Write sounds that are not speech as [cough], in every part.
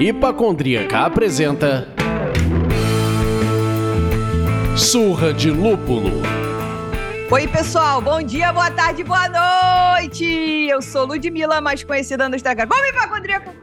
Hipacondríaca apresenta Surra de Lúpulo. Oi, pessoal. Bom dia, boa tarde, boa noite. Eu sou Ludmilla, mais conhecida no Instagram. Vamos, Hipacondríaca!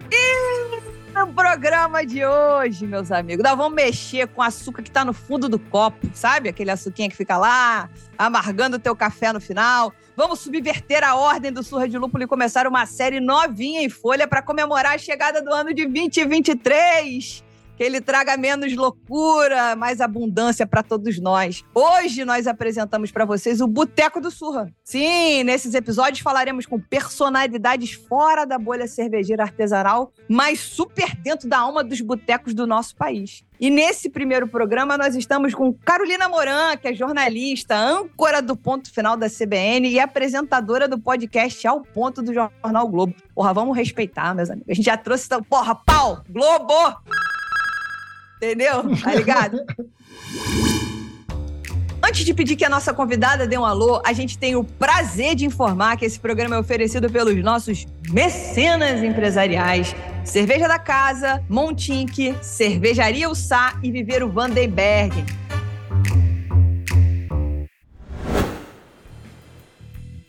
Programa de hoje, meus amigos, nós vamos mexer com o açúcar que tá no fundo do copo, sabe? Aquele açuquinha que fica lá, amargando o teu café no final. Vamos subverter a ordem do Surra de Lúpulo e começar uma série novinha em folha para comemorar a chegada do ano de 2023 que ele traga menos loucura, mais abundância para todos nós. Hoje nós apresentamos para vocês o Boteco do Surra. Sim, nesses episódios falaremos com personalidades fora da bolha cervejeira artesanal, mas super dentro da alma dos botecos do nosso país. E nesse primeiro programa nós estamos com Carolina Moran, que é jornalista, âncora do Ponto Final da CBN e apresentadora do podcast Ao Ponto do Jornal Globo. Porra, vamos respeitar, meus amigos. A gente já trouxe, porra, pau, Globo! Entendeu? Tá ligado? Antes de pedir que a nossa convidada dê um alô, a gente tem o prazer de informar que esse programa é oferecido pelos nossos mecenas empresariais. Cerveja da Casa, Montink, Cervejaria Ussá e Viveiro Vandenberg.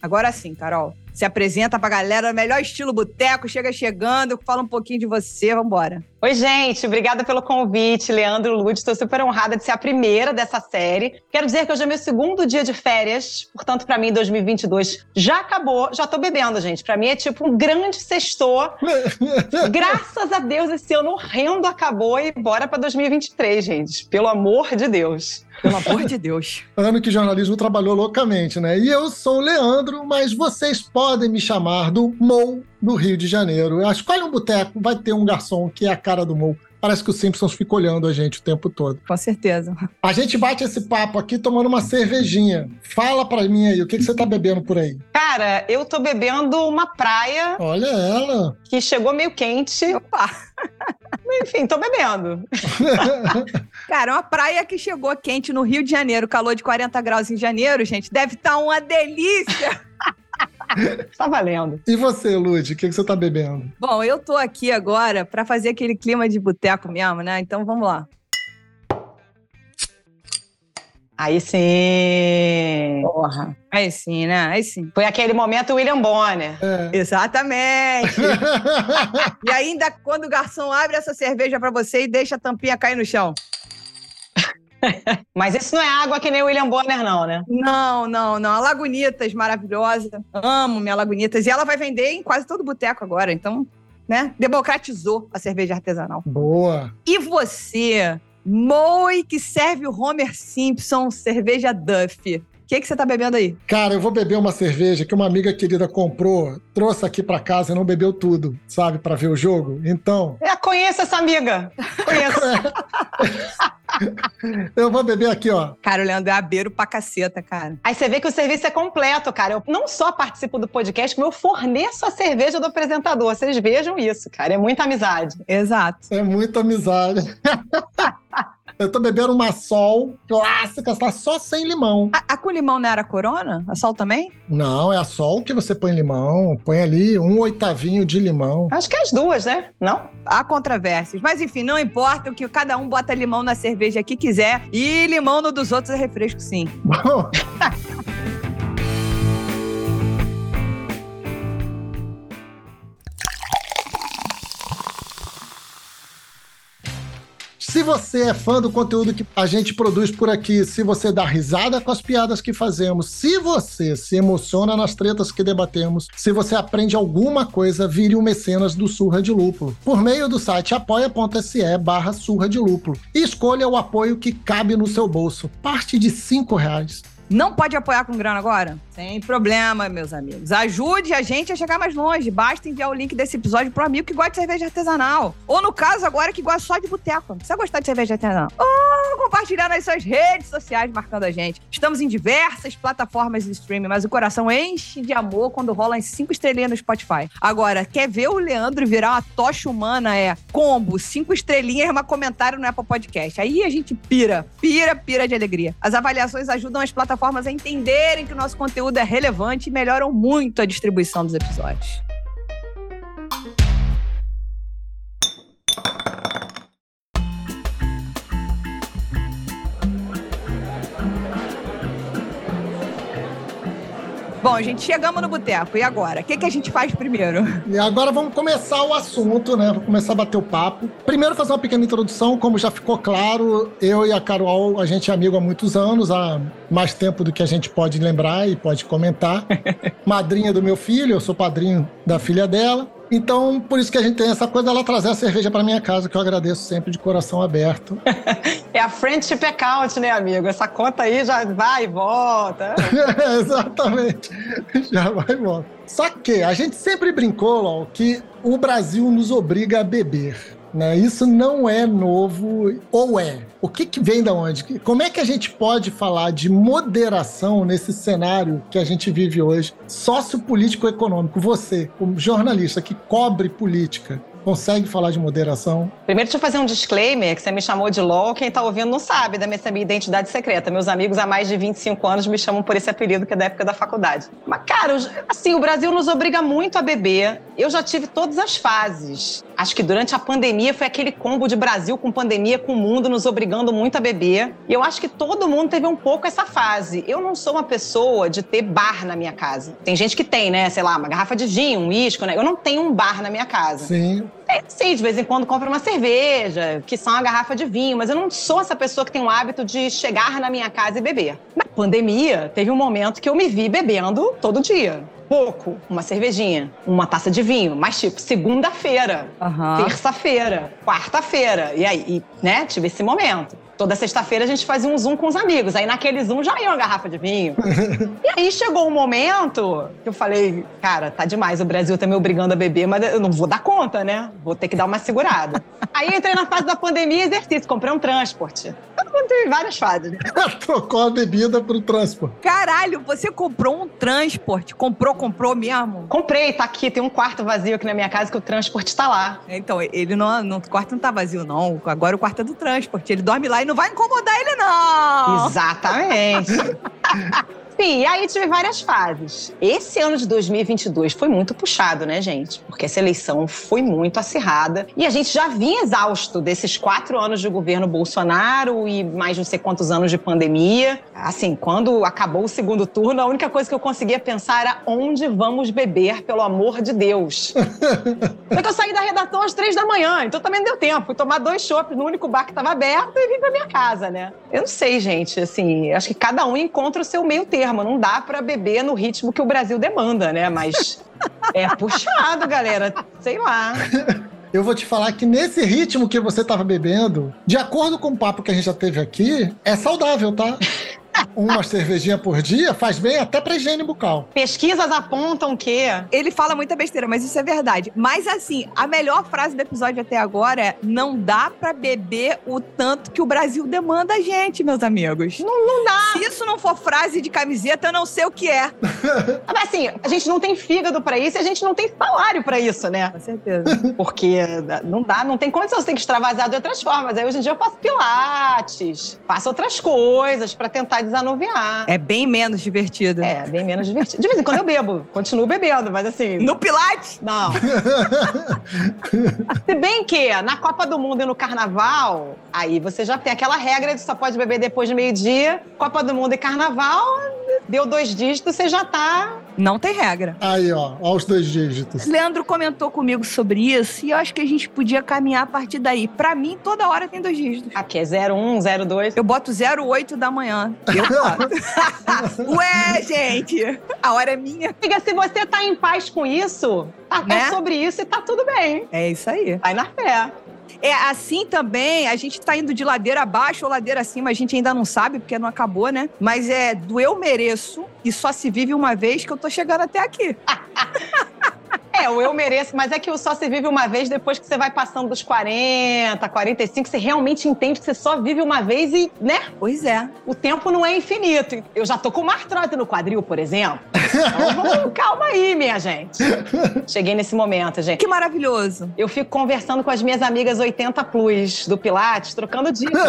Agora sim, Carol. Se apresenta pra galera, melhor estilo boteco, chega chegando, fala um pouquinho de você, vambora. Oi, gente, obrigada pelo convite, Leandro Lud. Estou super honrada de ser a primeira dessa série. Quero dizer que hoje é meu segundo dia de férias, portanto, para mim, 2022 já acabou. Já tô bebendo, gente. Para mim é tipo um grande sextor. [laughs] Graças a Deus, esse ano horrendo acabou e bora para 2023, gente. Pelo amor de Deus. Pelo amor de Deus. Ano que jornalismo trabalhou loucamente, né? E eu sou o Leandro, mas vocês podem me chamar do Mou do Rio de Janeiro. Escolhe um boteco, vai ter um garçom que é a cara do Mou. Parece que o Simpsons fica olhando a gente o tempo todo. Com certeza. A gente bate esse papo aqui tomando uma cervejinha. Fala pra mim aí, o que, que você tá bebendo por aí? Cara, eu tô bebendo uma praia. Olha ela. Que chegou meio quente. Opa! Enfim, tô bebendo. [laughs] Cara, uma praia que chegou quente no Rio de Janeiro, calor de 40 graus em janeiro, gente, deve estar tá uma delícia. [laughs] [laughs] tá valendo. E você, Lud, o que, que você tá bebendo? Bom, eu tô aqui agora para fazer aquele clima de boteco mesmo, né? Então vamos lá. Aí sim. Porra. Aí sim, né? Aí sim. Foi aquele momento William Bonner. É. Exatamente. [laughs] e ainda quando o garçom abre essa cerveja para você e deixa a tampinha cair no chão. Mas isso não é água que nem o William Bonner, não, né? Não, não, não. A Lagunitas, maravilhosa. Amo minha Lagunitas. E ela vai vender em quase todo boteco agora. Então, né? Democratizou a cerveja artesanal. Boa. E você, Moi, que serve o Homer Simpson cerveja Duff. O que, que você tá bebendo aí? Cara, eu vou beber uma cerveja que uma amiga querida comprou, trouxe aqui para casa e não bebeu tudo, sabe, para ver o jogo. Então. É, conheço essa amiga. Conheço. [laughs] eu vou beber aqui, ó. Cara, o Leandro é abeiro pra caceta, cara. Aí você vê que o serviço é completo, cara. Eu não só participo do podcast, como eu forneço a cerveja do apresentador. Vocês vejam isso, cara. É muita amizade. Exato. É muita amizade. [laughs] Eu tô bebendo uma sol clássica, tá só sem limão. A, a, com limão não era corona? A sol também? Não, é a sol que você põe limão. Põe ali um oitavinho de limão. Acho que é as duas, né? Não? Há controvérsias. Mas enfim, não importa o que cada um bota limão na cerveja que quiser. E limão no dos outros é refresco, sim. Bom. [laughs] Se você é fã do conteúdo que a gente produz por aqui, se você dá risada com as piadas que fazemos, se você se emociona nas tretas que debatemos, se você aprende alguma coisa, vire o um mecenas do Surra de Lúpulo. Por meio do site apoia.se barra surra de lúpulo. E escolha o apoio que cabe no seu bolso. Parte de cinco reais. Não pode apoiar com grana agora? Sem problema, meus amigos. Ajude a gente a chegar mais longe. Basta enviar o link desse episódio pro amigo que gosta de cerveja artesanal. Ou no caso, agora que gosta só de boteco. Você gostar de cerveja artesanal? Ou compartilhar nas suas redes sociais, marcando a gente. Estamos em diversas plataformas de streaming, mas o coração enche de amor quando rola em cinco estrelinhas no Spotify. Agora, quer ver o Leandro virar uma tocha humana? É combo, cinco estrelinhas, mas comentário no Apple Podcast. Aí a gente pira, pira, pira de alegria. As avaliações ajudam as plataformas a entenderem que o nosso conteúdo é relevante e melhoram muito a distribuição dos episódios. Bom, gente, chegamos no boteco. E agora? O que, que a gente faz primeiro? E agora vamos começar o assunto, né? Vamos começar a bater o papo. Primeiro, fazer uma pequena introdução. Como já ficou claro, eu e a Carol, a gente é amigo há muitos anos, há mais tempo do que a gente pode lembrar e pode comentar. [laughs] Madrinha do meu filho, eu sou padrinho da filha dela. Então, por isso que a gente tem essa coisa dela trazer a cerveja para minha casa, que eu agradeço sempre de coração aberto. [laughs] é a friendship account, né, amigo? Essa conta aí já vai e volta. [laughs] exatamente. Já vai e volta. Só que a gente sempre brincou, Lol, que o Brasil nos obriga a beber. Né? Isso não é novo, ou é? O que, que vem da onde? Como é que a gente pode falar de moderação nesse cenário que a gente vive hoje, sociopolítico-econômico? Você, como jornalista que cobre política, consegue falar de moderação? Primeiro, deixa eu fazer um disclaimer, que você me chamou de LOL, quem tá ouvindo não sabe da minha, minha identidade secreta. Meus amigos há mais de 25 anos me chamam por esse apelido, que é da época da faculdade. Mas, cara, assim, o Brasil nos obriga muito a beber. Eu já tive todas as fases. Acho que durante a pandemia foi aquele combo de Brasil com pandemia, com o mundo nos obrigando muito a beber. E eu acho que todo mundo teve um pouco essa fase. Eu não sou uma pessoa de ter bar na minha casa. Tem gente que tem, né? Sei lá, uma garrafa de vinho, um uísque, né? Eu não tenho um bar na minha casa. Sim. É, sim, de vez em quando compro uma cerveja, que são uma garrafa de vinho, mas eu não sou essa pessoa que tem o hábito de chegar na minha casa e beber. Na pandemia, teve um momento que eu me vi bebendo todo dia pouco, uma cervejinha, uma taça de vinho, mas tipo, segunda-feira, uhum. terça-feira, quarta-feira. E aí, e, né, tive esse momento. Toda sexta-feira a gente fazia um zoom com os amigos. Aí naquele zoom já ia uma garrafa de vinho. [laughs] e aí chegou um momento que eu falei, cara, tá demais, o Brasil tá me obrigando a beber, mas eu não vou dar conta, né? Vou ter que dar uma segurada. [laughs] aí entrei na fase da pandemia exercício, comprei um transporte. Todo mundo teve várias fases. Né? [laughs] Trocou a bebida pro transporte. Caralho, você comprou um transporte? Comprou, comprou mesmo? Comprei, tá aqui, tem um quarto vazio aqui na minha casa que o transporte tá lá. Então, ele não, não, o quarto não tá vazio, não. Agora o quarto é do transporte. Ele dorme lá e não vai incomodar ele, não. Exatamente. [laughs] Sim, e aí tive várias fases. Esse ano de 2022 foi muito puxado, né, gente? Porque essa eleição foi muito acirrada. E a gente já vinha exausto desses quatro anos de governo Bolsonaro e mais não sei quantos anos de pandemia. Assim, quando acabou o segundo turno, a única coisa que eu conseguia pensar era onde vamos beber, pelo amor de Deus. [laughs] Só que eu saí da redação às três da manhã, então também não deu tempo. Fui tomar dois chopps no único bar que estava aberto e vim pra minha casa, né? Eu não sei, gente, assim, acho que cada um encontra o seu meio termo termo. Não dá para beber no ritmo que o Brasil demanda, né? Mas é puxado, galera. Sei lá. Eu vou te falar que nesse ritmo que você estava bebendo, de acordo com o papo que a gente já teve aqui, é saudável, tá? Uma cervejinha por dia faz bem até pra higiene bucal. Pesquisas apontam que. Ele fala muita besteira, mas isso é verdade. Mas assim, a melhor frase do episódio até agora é: não dá pra beber o tanto que o Brasil demanda a gente, meus amigos. Não, não dá. Se isso não for frase de camiseta, eu não sei o que é. [laughs] mas assim, a gente não tem fígado pra isso e a gente não tem salário pra isso, né? Com certeza. [laughs] Porque não dá, não tem condição, você tem que extravasar de outras formas. Aí hoje em dia eu faço pilates, faço outras coisas pra tentar desanuviar. É bem menos divertido. É, bem menos divertido. De vez em quando eu bebo, continuo bebendo, mas assim. No Pilates? Não. [laughs] Se bem que na Copa do Mundo e no Carnaval, aí você já tem aquela regra de só pode beber depois de meio-dia. Copa do Mundo e Carnaval, deu dois dígitos, você já tá. Não tem regra. Aí, ó, ó os dois dígitos. Leandro comentou comigo sobre isso e eu acho que a gente podia caminhar a partir daí. Pra mim, toda hora tem dois dígitos. Aqui é 01, 02. Eu boto 08 da manhã. Eu [laughs] boto. [laughs] Ué, gente, a hora é minha. Amiga, se você tá em paz com isso, tá, é né? é sobre isso e tá tudo bem. É isso aí. Vai na fé. É assim também, a gente tá indo de ladeira abaixo ou ladeira acima, a gente ainda não sabe, porque não acabou, né? Mas é do eu mereço e só se vive uma vez que eu tô chegando até aqui. [laughs] É, o eu mereço, mas é que só se vive uma vez depois que você vai passando dos 40, 45, você realmente entende que você só vive uma vez e, né? Pois é. O tempo não é infinito. Eu já tô com uma artrose no quadril, por exemplo. Então, vamos, [laughs] calma aí, minha gente. Cheguei nesse momento, gente. Que maravilhoso. Eu fico conversando com as minhas amigas 80 plus do Pilates, trocando dicas.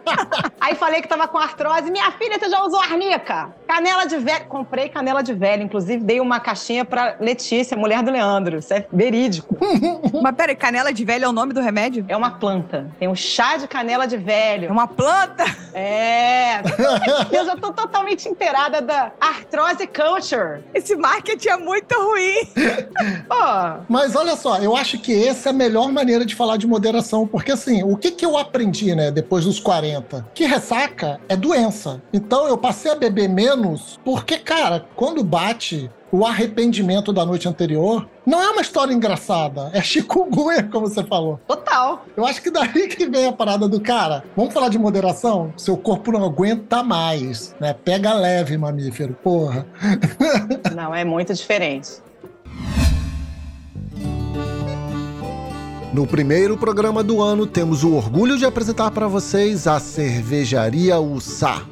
[laughs] aí falei que tava com artrose. Minha filha, você já usou arnica? Canela de velho. Comprei canela de velho. Inclusive, dei uma caixinha pra Letícia, mulher do Leandro. Isso é verídico. [laughs] Mas peraí, canela de velho é o nome do remédio? É uma planta. Tem um chá de canela de É velho. uma planta? É. [laughs] Eu já tô totalmente inteirada da artrose culture. Esse marketing é muito ruim. [laughs] Pô, Mas olha só, eu acho que essa é a melhor maneira de falar de moderação, porque assim, o que, que eu aprendi, né, depois dos 40? Que ressaca é doença. Então eu passei a beber menos, porque, cara, quando bate o arrependimento da noite anterior, não é uma história engraçada, é chikungunya, como você falou. total. Eu acho que daí que vem a parada do cara. Vamos falar de moderação? Seu corpo não aguenta mais, né? Pega leve, mamífero, porra. [laughs] Não, é muito diferente. No primeiro programa do ano, temos o orgulho de apresentar para vocês a cervejaria Ussá.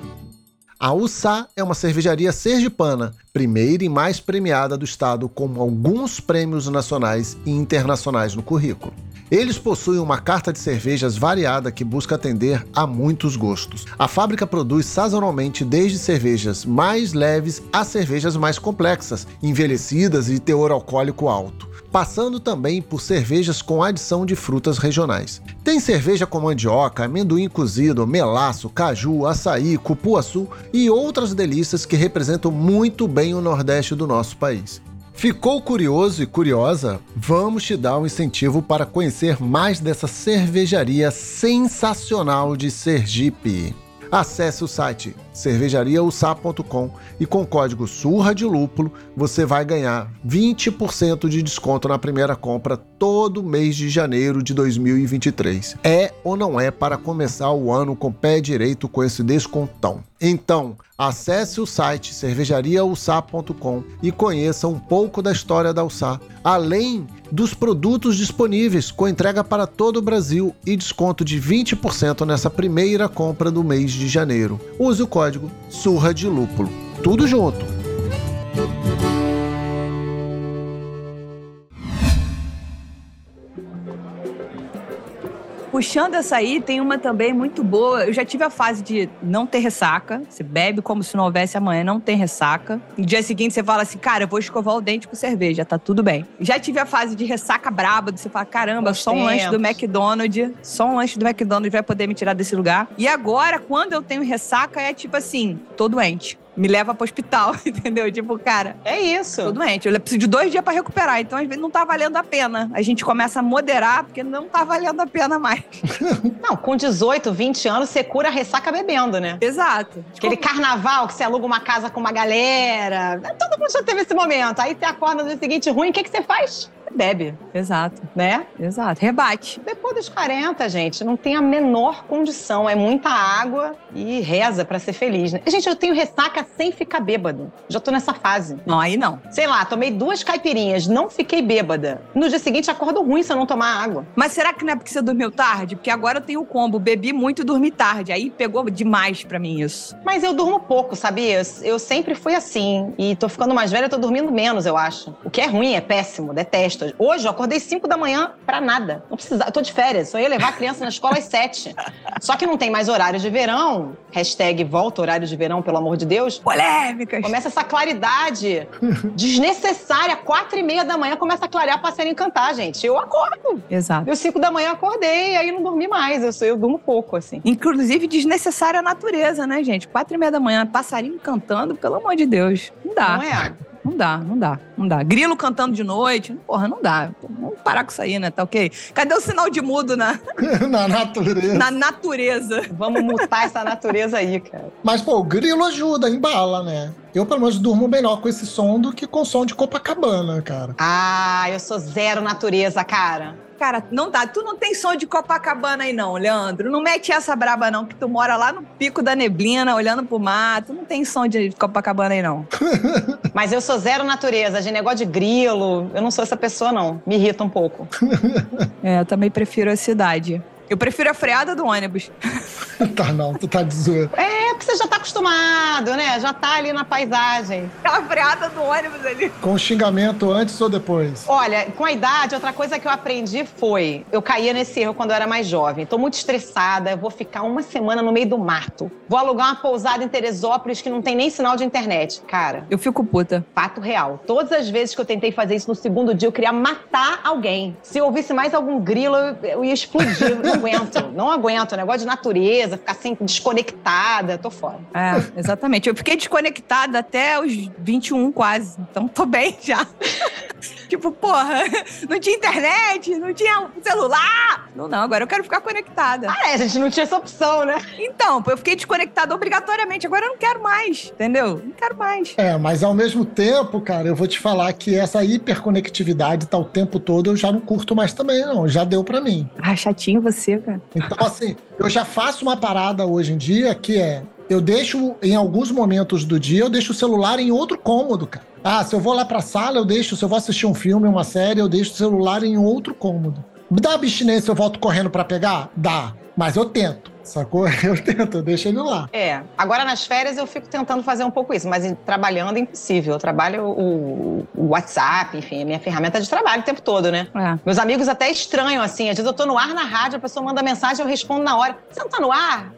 A Ussá é uma cervejaria sergipana, primeira e mais premiada do estado, com alguns prêmios nacionais e internacionais no currículo. Eles possuem uma carta de cervejas variada que busca atender a muitos gostos. A fábrica produz sazonalmente desde cervejas mais leves a cervejas mais complexas, envelhecidas e teor alcoólico alto passando também por cervejas com adição de frutas regionais. Tem cerveja com mandioca, amendoim cozido, melaço, caju, açaí, cupuaçu e outras delícias que representam muito bem o Nordeste do nosso país. Ficou curioso e curiosa? Vamos te dar um incentivo para conhecer mais dessa cervejaria sensacional de Sergipe. Acesse o site cervejariaussá.com e com o código SURRA de lúpulo você vai ganhar 20% de desconto na primeira compra todo mês de janeiro de 2023. É ou não é para começar o ano com pé direito com esse descontão? Então, acesse o site cervejariaussá.com e conheça um pouco da história da Ussá, além dos produtos disponíveis com entrega para todo o Brasil e desconto de 20% nessa primeira compra do mês de janeiro. Use o código SURRA de Lúpulo. Tudo junto! Puxando essa aí, tem uma também muito boa. Eu já tive a fase de não ter ressaca. Você bebe como se não houvesse amanhã, não tem ressaca. No dia seguinte você fala assim, cara, eu vou escovar o dente com cerveja, tá tudo bem. Já tive a fase de ressaca braba, de você falar, caramba, Bons só um lanche do. McDonald's, só um lanche do McDonald's vai poder me tirar desse lugar. E agora, quando eu tenho ressaca, é tipo assim, tô doente. Me leva pro hospital, [laughs] entendeu? Tipo, cara, É isso. Tô doente. Eu preciso de dois dias pra recuperar. Então, às vezes, não tá valendo a pena. A gente começa a moderar, porque não tá valendo a pena mais. [laughs] Não, com 18, 20 anos, você cura a ressaca bebendo, né? Exato. Aquele carnaval que você aluga uma casa com uma galera. Todo mundo já teve esse momento. Aí você acorda no dia seguinte ruim, o que, que você faz? Bebe, Exato, né? exato. Rebate. Depois dos 40, gente, não tem a menor condição. É muita água e reza pra ser feliz, né? Gente, eu tenho ressaca sem ficar bêbado. Já tô nessa fase. Não, aí não. Sei lá, tomei duas caipirinhas, não fiquei bêbada. No dia seguinte, acordo ruim se eu não tomar água. Mas será que não é porque você dormiu tarde? Porque agora eu tenho o combo. Bebi muito e dormi tarde. Aí pegou demais pra mim isso. Mas eu durmo pouco, sabia? Eu- Eu sempre fui assim. E tô ficando mais velha, tô dormindo menos, eu acho. O que é ruim, é péssimo, detesto. Hoje eu acordei 5 da manhã pra nada. Não precisa, eu tô de férias, só ia levar a criança na escola às [laughs] 7. Só que não tem mais horário de verão. Hashtag volta horário de verão, pelo amor de Deus. Polêmicas. Começa essa claridade [laughs] desnecessária. Quatro e meia da manhã começa a clarear passarinho cantar, gente. Eu acordo. Exato. Eu cinco da manhã acordei, aí não dormi mais. Eu, eu durmo pouco, assim. Inclusive, desnecessária a natureza, né, gente? Quatro e meia da manhã, passarinho cantando, pelo amor de Deus. Não dá. Não é? Não dá, não dá, não dá. Grilo cantando de noite, porra, não dá. Vamos parar com isso aí, né? Tá ok? Cadê o sinal de mudo na, [laughs] Na natureza. na natureza? Vamos mutar essa natureza aí, cara. Mas, pô, o grilo ajuda, embala, né? Eu, pelo menos, durmo melhor com esse som do que com o som de Copacabana, cara. Ah, eu sou zero natureza, cara. Cara, não dá. Tu não tem som de Copacabana aí, não, Leandro. Não mete essa braba, não, que tu mora lá no pico da neblina, olhando pro mar. Tu não tem som de Copacabana aí, não. [laughs] Mas eu sou zero natureza, de negócio de grilo. Eu não sou essa pessoa, não. Me irrita um pouco. [laughs] É, eu também prefiro a cidade. Eu prefiro a freada do ônibus. tá, não, tu tá de zoeira. É, porque você já tá acostumado, né? Já tá ali na paisagem. Aquela freada do ônibus ali. Com xingamento antes ou depois? Olha, com a idade, outra coisa que eu aprendi foi: eu caía nesse erro quando eu era mais jovem. Tô muito estressada, eu vou ficar uma semana no meio do mato. Vou alugar uma pousada em Teresópolis que não tem nem sinal de internet. Cara, Eu fico puta. fato real. Todas as vezes que eu tentei fazer isso no segundo dia, eu queria matar alguém. Se eu ouvisse mais algum grilo, eu, eu ia explodir. Não [laughs] aguento. Não aguento. Negócio de natureza, ficar assim, desconectada. Tô fora. É, [laughs] exatamente. Eu fiquei desconectada até os 21 quase. Então tô bem já. [laughs] tipo, porra, [laughs] não tinha internet, não tinha um celular. Não, não, agora eu quero ficar conectada. Ah, é, a gente não tinha essa opção, né? Então, eu fiquei desconectada obrigatoriamente. Agora eu não quero mais, entendeu? Não quero mais. É, mas ao mesmo tempo, cara, eu vou te falar que essa hiperconectividade tá o tempo todo, eu já não curto mais também, não. Já deu pra mim. Ah, chatinho você, cara. Então, assim, eu já faço uma parada hoje em dia que é. Eu deixo, em alguns momentos do dia, eu deixo o celular em outro cômodo, cara. Ah, se eu vou lá pra sala, eu deixo. Se eu vou assistir um filme, uma série, eu deixo o celular em outro cômodo. Dá abstinência, eu volto correndo pra pegar? Dá. Mas eu tento, sacou? [laughs] Eu tento, eu deixo ele lá. É. Agora nas férias eu fico tentando fazer um pouco isso, mas em- trabalhando é impossível. Eu trabalho o, o WhatsApp, enfim, é minha ferramenta de trabalho o tempo todo, né? É. Meus amigos até estranham, assim. Às vezes eu tô no ar na rádio, a pessoa manda mensagem, eu respondo na hora. Você não tá no ar?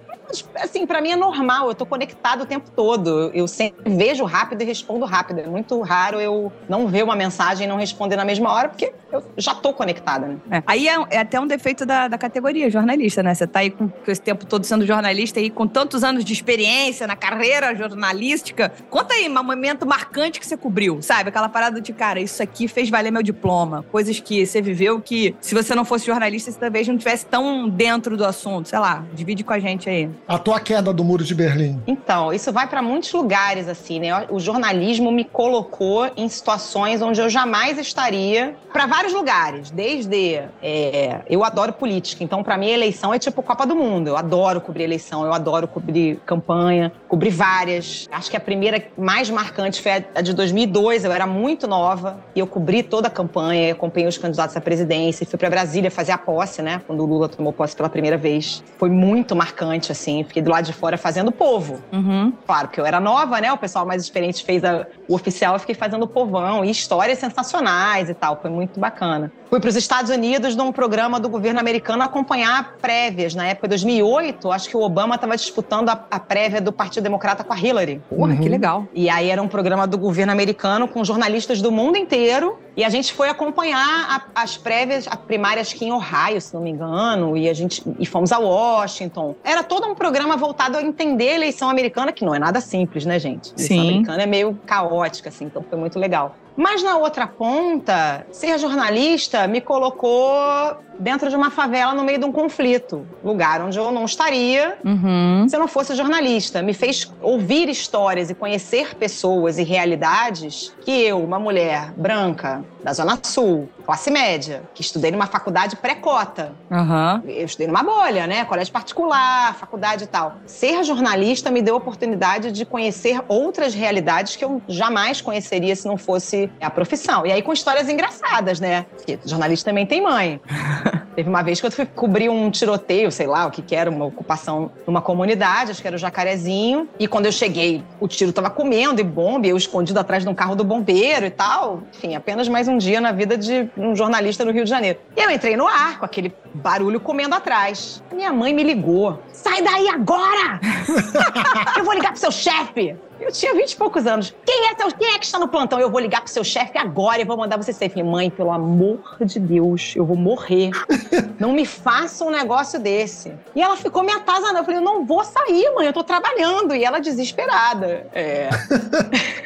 Assim, pra mim é normal, eu tô conectado o tempo todo. Eu sempre vejo rápido e respondo rápido. É muito raro eu não ver uma mensagem e não responder na mesma hora, porque eu já tô conectada, né? É. Aí é, é até um defeito da, da categoria, jornalista, né? Você tá aí com, com esse tempo todo sendo jornalista e com tantos anos de experiência na carreira jornalística. Conta aí um momento marcante que você cobriu, sabe? Aquela parada de, cara, isso aqui fez valer meu diploma. Coisas que você viveu que, se você não fosse jornalista, você talvez não tivesse tão dentro do assunto. Sei lá, divide com a gente aí. A tua queda do muro de Berlim. Então, isso vai para muitos lugares, assim, né? O jornalismo me colocou em situações onde eu jamais estaria, para vários lugares. Desde. é, eu adoro política, então, para mim, a eleição é tipo Copa do Mundo. Eu adoro cobrir eleição, eu adoro cobrir campanha, cobri várias. Acho que a primeira mais marcante foi a de 2002, eu era muito nova e eu cobri toda a campanha, acompanhei os candidatos à presidência, fui para Brasília fazer a posse, né? Quando o Lula tomou posse pela primeira vez. Foi muito marcante, assim. Fiquei do lado de fora fazendo povo. Uhum. Claro, porque eu era nova, né? O pessoal mais experiente fez a- o oficial, eu fiquei fazendo o povão e histórias sensacionais e tal. Foi muito bacana. Fui para os Estados Unidos num programa do governo americano acompanhar prévias. Na época de 2008, acho que o Obama estava disputando a, a prévia do Partido Democrata com a Hillary. Porra, que Uhum. legal. E aí era um programa do governo americano com jornalistas do mundo inteiro. E a gente foi acompanhar a- as prévias, as primárias aqui em Ohio, se não me engano. E a gente e fomos a Washington. Era todo um programa voltado a entender a eleição americana, que não é nada simples, né, gente? A eleição Sim. americana é meio caótica, assim, então foi muito legal. Mas na outra ponta, ser jornalista me colocou dentro de uma favela no meio de um conflito. Lugar onde eu não estaria Uhum. se eu não fosse jornalista, me fez ouvir histórias e conhecer pessoas e realidades que eu, uma mulher branca da Zona Sul, classe média, que estudei numa faculdade pré-cota, Aham. eu estudei numa bolha, né? Colégio particular, faculdade e tal. Ser jornalista me deu a oportunidade de conhecer outras realidades que eu jamais conheceria se não fosse a profissão. E aí com histórias engraçadas, né? Porque jornalista também tem mãe. [laughs] [laughs] Teve uma vez que eu fui cobrir um tiroteio, sei lá, o que que era, uma ocupação numa comunidade, acho que era o Jacarezinho. E quando eu cheguei, o tiro tava comendo e bomba, e eu escondido atrás de um carro do bombeiro e tal. Enfim, apenas mais um dia na vida de um jornalista no Rio de Janeiro. E eu entrei no ar com aquele barulho comendo atrás. Minha mãe me ligou. Sai daí agora! [laughs] eu vou ligar pro seu chefe! Eu tinha vinte e poucos anos. Quem é, teu, quem é que está no plantão? Eu vou ligar pro seu chefe agora e vou mandar você sair. Falei, mãe, pelo amor de Deus, eu vou morrer. [laughs] Não me faça um negócio desse. E ela ficou me atazanando. Eu falei, eu não vou sair, mãe, eu tô trabalhando. E ela desesperada. É. [laughs]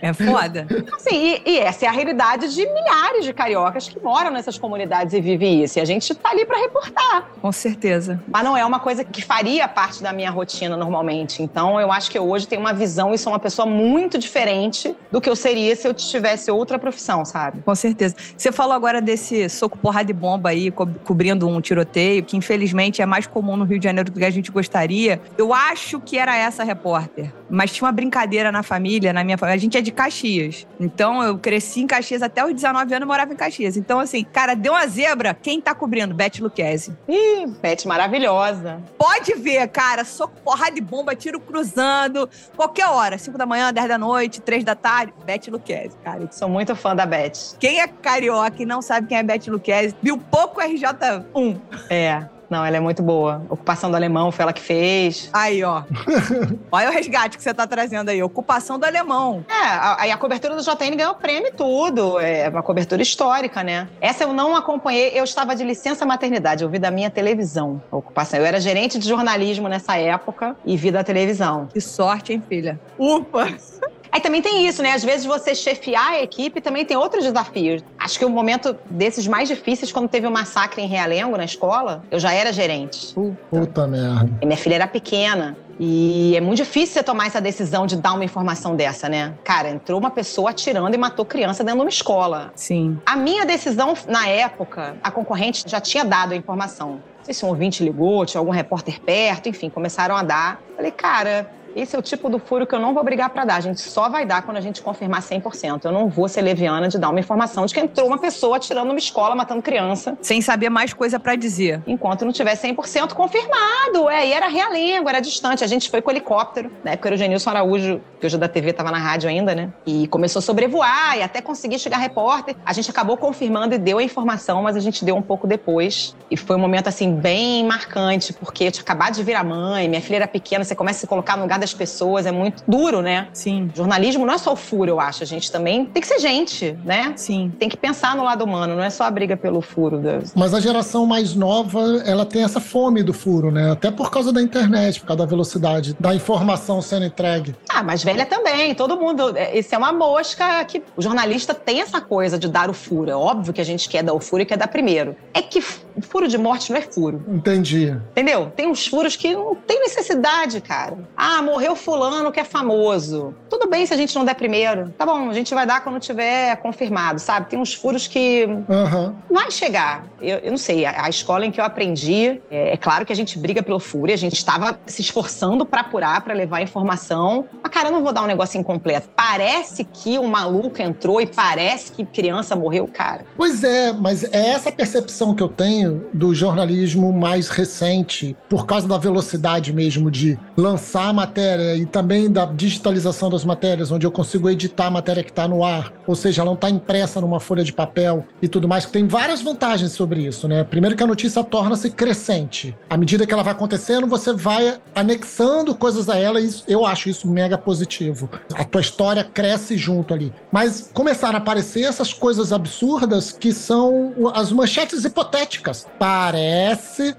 É foda. Assim, e, e essa é a realidade de milhares de cariocas que moram nessas comunidades e vivem isso. E a gente tá ali pra reportar. Com certeza. Mas não é uma coisa que faria parte da minha rotina normalmente. Então, eu acho que eu hoje tenho uma visão e sou uma pessoa muito diferente do que eu seria se eu tivesse outra profissão, sabe? Com certeza. Você falou agora desse soco porrada e bomba aí, co cobrindo um tiroteio, que infelizmente é mais comum no Rio de Janeiro do que a gente gostaria. Eu acho que era essa repórter. Mas tinha uma brincadeira na família, na minha família. A gente é de Caxias. Então eu cresci em Caxias até os 19 anos morava em Caxias. Então, assim, cara, deu uma zebra. Quem tá cobrindo? Beth Luquezzi. Ih, Beth maravilhosa. Pode ver, cara. Soco, porrada de bomba, tiro cruzando. Qualquer hora. 5 da manhã, 10 da noite, 3 da tarde. Beth Luquezzi, cara. Sou muito fã da Beth. Quem é carioca e não sabe quem é Beth Luquezzi, viu pouco RJ1. É. Não, ela é muito boa. Ocupação do Alemão foi ela que fez. Aí, ó. [laughs] Olha o resgate que você tá trazendo aí. Ocupação do Alemão. É, aí a, a, cobertura do JN ganhou prêmio e tudo. É uma cobertura histórica, né? Essa eu não acompanhei. Eu estava de licença maternidade. Eu vi da minha televisão a ocupação. Eu era gerente de jornalismo nessa época e vi da televisão. Que sorte, hein, filha? Upa! Aí também tem isso, né? Às vezes você chefiar a equipe também tem outros desafios. Acho que o momento desses mais difíceis, quando teve o um massacre em Realengo, na escola, eu já era gerente. Puta merda. E minha filha era pequena. E é muito difícil você tomar essa decisão de dar uma informação dessa, né? Cara, entrou uma pessoa atirando e matou criança dentro de uma escola. Sim. A minha decisão, na época, a concorrente já tinha dado a informação. Não sei se um ouvinte ligou, tinha algum repórter perto, enfim, começaram a dar. Falei, cara, esse é o tipo do furo que eu não vou brigar para dar. A gente só vai dar quando a gente confirmar 100%. Eu não vou ser leviana de dar uma informação de que entrou uma pessoa atirando uma escola, matando criança. Sem saber mais coisa para dizer. Enquanto não tiver 100% confirmado. É, e era realengo, era distante. A gente foi com helicóptero. Na época era o Genilson Araújo, que hoje é da TV, estava na rádio ainda, né? E começou a sobrevoar e até conseguir chegar repórter. A gente acabou confirmando e deu a informação, mas a gente deu um pouco depois. E foi um momento, assim, bem marcante, porque eu tinha acabado de virar mãe, minha filha era pequena, você começa a se colocar no lugar das pessoas, é muito duro, né? Sim. Jornalismo não é só o furo, eu acho. A gente também tem que ser gente, né? Sim. Tem que pensar no lado humano, não é só a briga pelo furo. Mas a geração mais nova, ela tem essa fome do furo, né? Até por causa da internet, por causa da velocidade da informação sendo entregue. Ah, mas velha também. Todo mundo. Isso é uma mosca que o jornalista tem essa coisa de dar o furo. É óbvio que a gente quer dar o furo e quer dar primeiro. É que furo de morte não é furo. Entendi. Entendeu? Tem uns furos que não tem necessidade, cara. Ah, morreu fulano que é famoso. Tudo bem se a gente não der primeiro. Tá bom, a gente vai dar quando tiver confirmado, sabe? Tem uns furos que uhum. vai chegar. Eu, eu não sei, a, a, escola em que eu aprendi, é, é, claro que a gente briga pelo furo, a gente estava se esforçando para apurar, para levar informação. Mas, cara, eu não vou dar um negócio incompleto. Parece que um maluco entrou e parece que criança morreu, cara. Pois é, mas é essa percepção que eu tenho do jornalismo mais recente, por causa da velocidade mesmo de lançar a matéria e também da digitalização das matérias, onde eu consigo editar a matéria que está no ar, ou seja, ela não está impressa numa folha de papel e tudo mais, que tem várias vantagens sobre isso, né? Primeiro que a notícia torna-se crescente. À medida que ela vai acontecendo, você vai anexando coisas a ela e eu acho isso mega positivo. A tua história cresce junto ali. Mas começaram a aparecer essas coisas absurdas que são as manchetes hipotéticas. Parece.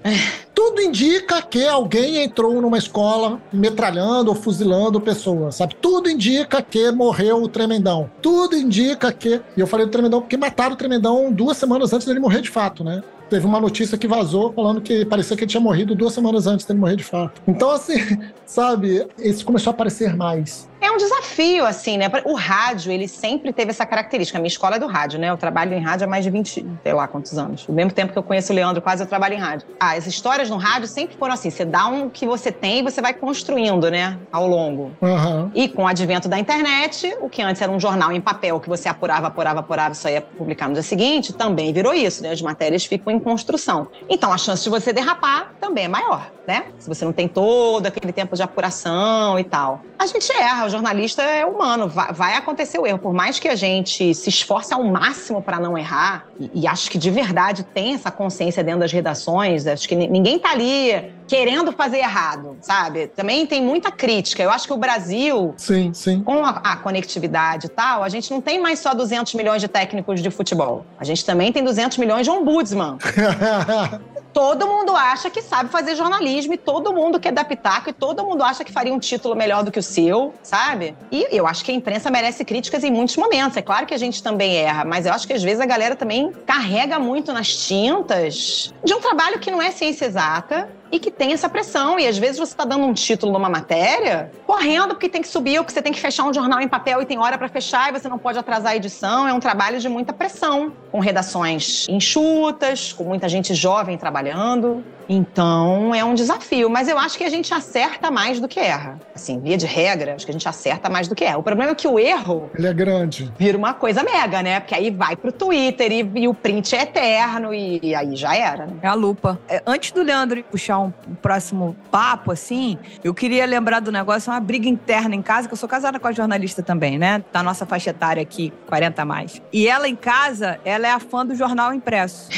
Tudo indica que alguém entrou numa escola metralhando ou fuzilando pessoas, sabe? Tudo indica que morreu o Tremendão. Tudo indica que. E eu falei do Tremendão porque mataram o Tremendão duas semanas antes dele morrer de fato, né? teve uma notícia que vazou falando que parecia que ele tinha morrido duas semanas antes dele morrer de fato. Então, assim, [laughs] sabe, isso começou a aparecer mais. É um desafio, assim, né? O rádio, ele sempre teve essa característica. A minha escola é do rádio, né? Eu trabalho em rádio há mais de 20, sei lá quantos anos. O mesmo tempo que eu conheço o Leandro, quase eu trabalho em rádio. Ah, as histórias no rádio sempre foram assim: você dá um que você tem e você vai construindo, né? Ao longo. Uhum. E com o advento da internet, o que antes era um jornal em papel que você apurava, apurava, apurava só ia publicar no dia seguinte, também virou isso, né? As matérias ficam em construção. Então a chance de você derrapar também é maior, né? Se você não tem todo aquele tempo de apuração e tal. A gente erra, jornalista é humano, vai, vai acontecer o erro. Por mais que a gente se esforce ao máximo para não errar, e, e, acho que de verdade tem essa consciência dentro das redações, acho que ninguém tá ali querendo fazer errado, sabe? Também tem muita crítica. Eu acho que o Brasil, sim, sim. com a, a conectividade e tal, a gente não tem mais só 200 milhões de técnicos de futebol. A gente também tem 200 milhões de ombudsman. [laughs] todo mundo acha que sabe fazer jornalismo e todo mundo quer dar pitaco e todo mundo acha que faria um título melhor do que o seu, sabe? E eu acho que a imprensa merece críticas em muitos momentos. É claro que a gente também erra, mas eu acho que às vezes a galera também carrega muito nas tintas de um trabalho que não é ciência exata e que tem essa pressão. E às vezes você está dando um título numa matéria, correndo porque tem que subir, ou que você tem que fechar um jornal em papel e tem hora para fechar e você não pode atrasar a edição. É um trabalho de muita pressão, com redações enxutas, com muita gente jovem trabalhando. Então é um desafio, mas eu acho que a gente acerta mais do que erra. Assim, via de regra, acho que a gente acerta mais do que erra. O problema é que o erro. Ele é grande. Vira uma coisa mega, né? Porque aí vai pro Twitter e, e o print é eterno e, e, aí já era. Né? É a lupa. É, antes do Leandro puxar um, um, próximo papo, assim, eu queria lembrar do negócio, uma briga interna em casa, que eu sou casada com a jornalista também, né? Da nossa faixa etária aqui, 40 a mais. E ela em casa, ela é a fã do jornal impresso.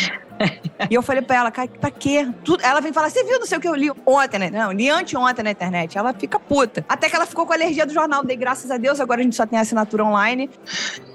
[laughs] e eu falei pra ela, cara, pra quê? Tudo... Ela vem falar, você viu não sei o que eu li ontem, né? Não, li anteontem na internet. Ela fica puta. Até que ela ficou com alergia do jornal. Dei graças a Deus, agora a gente só tem assinatura online.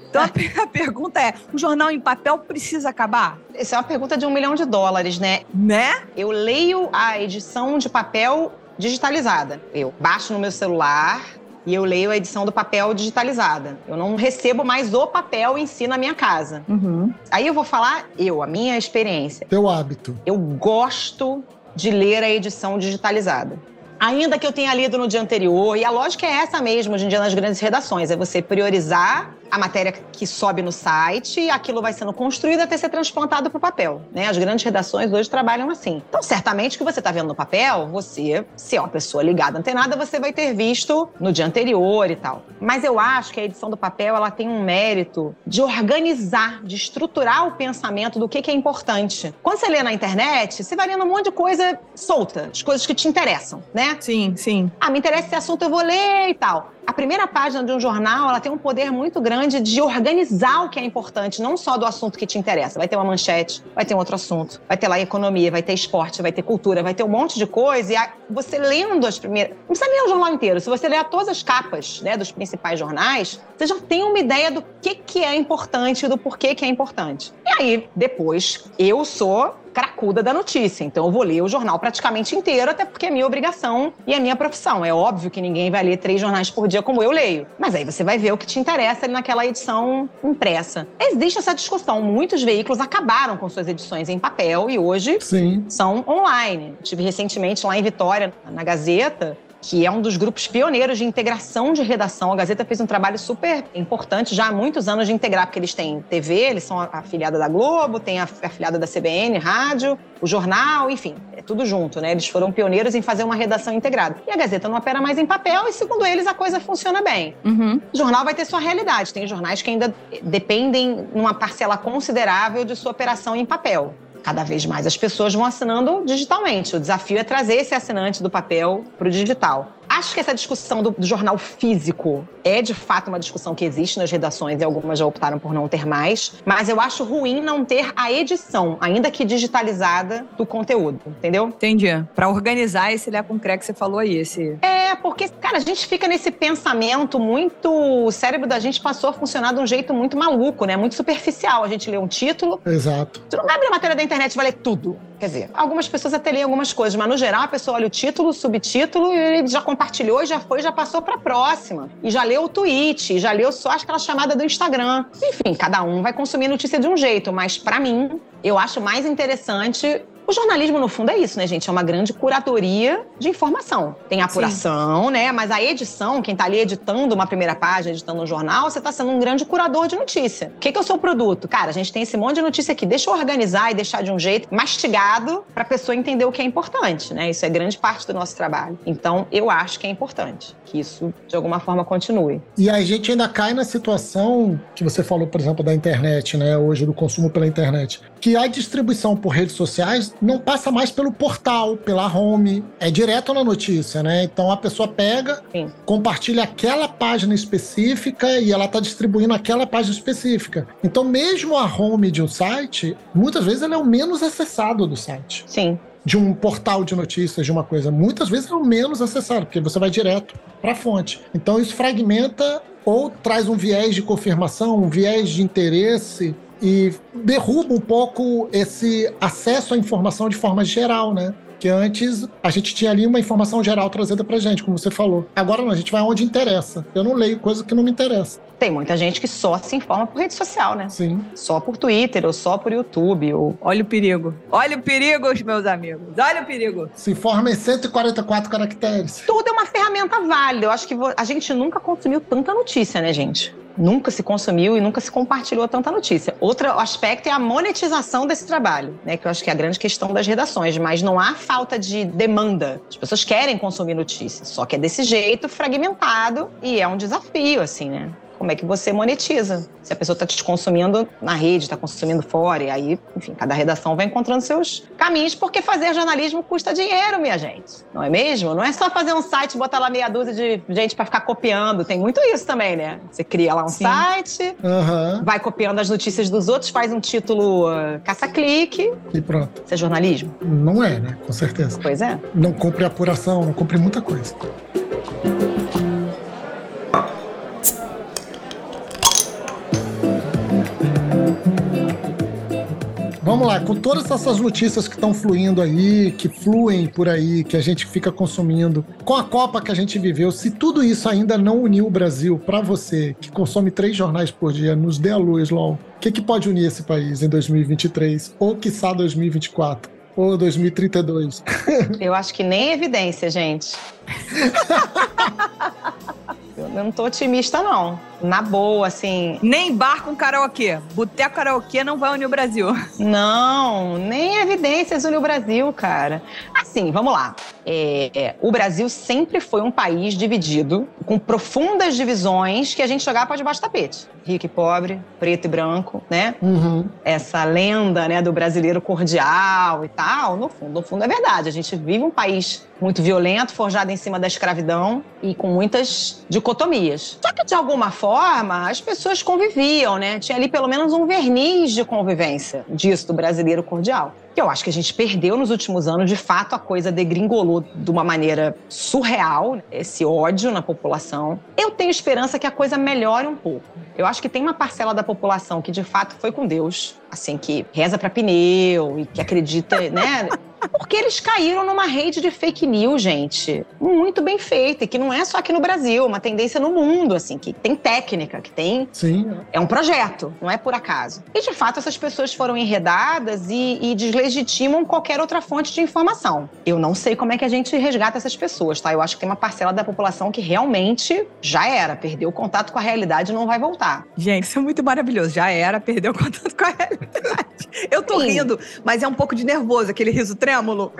Então [laughs] a pergunta é: o jornal em papel precisa acabar? Essa é uma pergunta de um milhão de dólares, né? Né? Eu leio a edição de papel digitalizada. Eu baixo no meu celular, e eu leio a edição do papel digitalizada. Eu não recebo mais o papel em si na minha casa. Uhum. Aí eu vou falar eu, a minha experiência. Teu hábito. Eu gosto de ler a edição digitalizada. Ainda que eu tenha lido no dia anterior, e a lógica é essa mesmo hoje em dia nas grandes redações, é você priorizar a matéria que sobe no site, aquilo vai sendo construído até ser transplantado para o papel. Né? As grandes redações hoje trabalham assim. Então, certamente o que você está vendo no papel, você, se é uma pessoa ligada, antenada, você vai ter visto no dia anterior e tal. Mas eu acho que a edição do papel ela tem um mérito de organizar, de estruturar o pensamento do que, que é importante. Quando você lê na internet, você vai lendo um monte de coisa solta, as coisas que te interessam, né? Sim, sim. Ah, me interessa esse assunto, eu vou ler e tal a primeira página de um jornal ela tem um poder muito grande de organizar o que é importante, não só do assunto que te interessa. Vai ter uma manchete, vai ter um outro assunto, vai ter lá economia, vai ter esporte, vai ter cultura, vai ter um monte de coisa. E você lendo as primeiras. Não precisa ler o jornal inteiro. Se você ler todas as capas né, dos principais jornais, você já tem uma ideia do que, que é importante e do porquê que é importante. E aí, depois, eu sou cracuda da notícia. Então eu vou ler o jornal praticamente inteiro, até porque é minha obrigação e é minha profissão. É óbvio que ninguém vai ler três jornais por dia como eu leio. Mas aí você vai ver o que te interessa ali naquela edição impressa. Existe essa discussão. Muitos veículos acabaram com suas edições em papel e hoje Sim. são online. Tive recentemente lá em Vitória, na Gazeta, que é um dos grupos pioneiros de integração de redação. A Gazeta fez um trabalho super importante já há muitos anos de integrar, porque eles têm TV, eles são afiliada da Globo, tem a afiliada da CBN, rádio, o jornal, enfim, é tudo junto, né? Eles foram pioneiros em fazer uma redação integrada. E a Gazeta não opera mais em papel e, segundo eles, a coisa funciona bem. Uhum. O jornal vai ter sua realidade. Tem jornais que ainda dependem, numa parcela considerável, de sua operação em papel. Cada vez mais as pessoas vão assinando digitalmente. O desafio é trazer esse assinante do papel para o digital. Acho que essa discussão do, do, jornal físico é de fato uma discussão que existe nas redações e algumas já optaram por não ter mais, mas eu acho ruim não ter a edição, ainda que digitalizada, do conteúdo, entendeu? Entendi. Para organizar esse Lé com que você falou aí, esse. É, porque, cara, a gente fica nesse pensamento muito. O cérebro da gente passou a funcionar de um jeito muito maluco, né? Muito superficial. A gente lê um título. Exato. Tu não abre a matéria da internet e vai ler tudo. Quer dizer, algumas pessoas até leem algumas coisas, mas no geral a pessoa olha o título, o subtítulo e ele já compartilhou, já foi, já passou para a próxima. E já leu o tweet, já leu só aquela chamada do Instagram. Enfim, cada um vai consumir notícia de um jeito, mas para mim, eu acho mais interessante o jornalismo, no fundo, é isso, né, gente? É uma grande curadoria de informação. Tem apuração, Sim. né? Mas a edição, quem tá ali editando uma primeira página, editando um jornal, você tá sendo um grande curador de notícia. O que, que é o seu produto? Cara, a gente tem esse monte de notícia aqui. Deixa eu organizar e deixar de um jeito mastigado pra pessoa entender o que é importante, né? Isso é grande parte do nosso trabalho. Então, eu acho que é importante que isso, de alguma forma, continue. E a gente ainda cai na situação que você falou, por exemplo, da internet, né? Hoje, do consumo pela internet. Que a distribuição por redes sociais não passa mais pelo portal, pela home, é direto na notícia, né? Então a pessoa pega, Sim. compartilha aquela página específica e ela está distribuindo aquela página específica. Então, mesmo a home de um site, muitas vezes ela é o menos acessado do site. Sim de um portal de notícias, de uma coisa. Muitas vezes é o menos acessado, porque você vai direto para a fonte. Então isso fragmenta ou traz um viés de confirmação, um viés de interesse e derruba um pouco esse acesso à informação de forma geral, né? Que antes a gente tinha ali uma informação geral trazida pra gente, como você falou. Agora não, a gente vai onde interessa. Eu não leio coisa que não me interessa. Tem muita gente que só se informa por rede social, né? Sim. Só por Twitter, ou só por YouTube, ou... Olha o perigo. Olha o perigo, meus amigos. Olha o perigo. Se informa em 144 caracteres. Tudo é uma ferramenta válida. Eu acho que a gente nunca consumiu tanta notícia, né, gente? Nunca se consumiu e nunca se compartilhou tanta notícia. Outro aspecto é a monetização desse trabalho, né, que eu acho que é a grande questão das redações, mas não há falta de demanda. As pessoas querem consumir notícias, só que é desse jeito fragmentado e é um desafio assim, né? Como é que você monetiza. Se a pessoa está te consumindo na rede, está consumindo fora, e aí, enfim, cada redação vai encontrando seus caminhos, porque fazer jornalismo custa dinheiro, minha gente. Não é mesmo? Não é só fazer um site e botar lá meia dúzia de gente para ficar copiando. Tem muito isso também, né? Você cria lá um Sim. site, uhum. vai copiando as notícias dos outros, faz um título uh, caça-clique. E pronto. Isso é jornalismo? Não é, né? Com certeza. Pois é. Não cumpre apuração, não cumpre muita coisa. Vamos lá, com todas essas notícias que estão fluindo aí, que fluem por aí, que a gente fica consumindo, com a Copa que a gente viveu, se tudo isso ainda não uniu o Brasil, para você, que consome três jornais por dia, nos dê a luz, LOL, o que, que pode unir esse país em 2023? Ou quiçá 2024? Ou 2032? Eu acho que nem evidência, gente. [laughs] Eu não tô otimista, não. Na boa, assim. Nem bar com karaokê. Boteco karaokê não vai unir o Brasil. Não, nem evidências unir o Brasil, cara. Assim, vamos lá. É, é, o Brasil sempre foi um país dividido, com profundas divisões que a gente jogava para debaixo do tapete. Rico e pobre, preto e branco, né? Uhum. Essa lenda, né, do brasileiro cordial e tal, no fundo, no fundo é verdade. A gente vive um país muito violento, forjado em cima da escravidão e com muitas dicotomias. Só que, de alguma forma, as pessoas conviviam, né? Tinha ali pelo menos um verniz de convivência disso, do brasileiro cordial que eu acho que a gente perdeu nos últimos anos. De fato, a coisa degringolou de uma maneira surreal, esse ódio na população. Eu tenho esperança que a coisa melhore um pouco. Eu acho que tem uma parcela da população que de fato foi com Deus, assim, que reza para pneu e que acredita, né? Porque eles caíram numa rede de fake news, gente, muito bem feita, e que não é só aqui no Brasil, uma tendência no mundo, assim, que tem técnica, que tem. Sim. É um projeto, não é por acaso. E de fato essas pessoas foram enredadas e, e deslegitimam qualquer outra fonte de informação. Eu não sei como é que a gente resgata essas pessoas, tá? Eu acho que tem uma parcela da população que realmente já era, perdeu o contato com a realidade e não vai voltar. Gente, isso é muito maravilhoso. Já era, perdeu o contato com a realidade. [laughs] Eu tô Sim. rindo, mas é um pouco de nervoso, aquele riso trêmulo.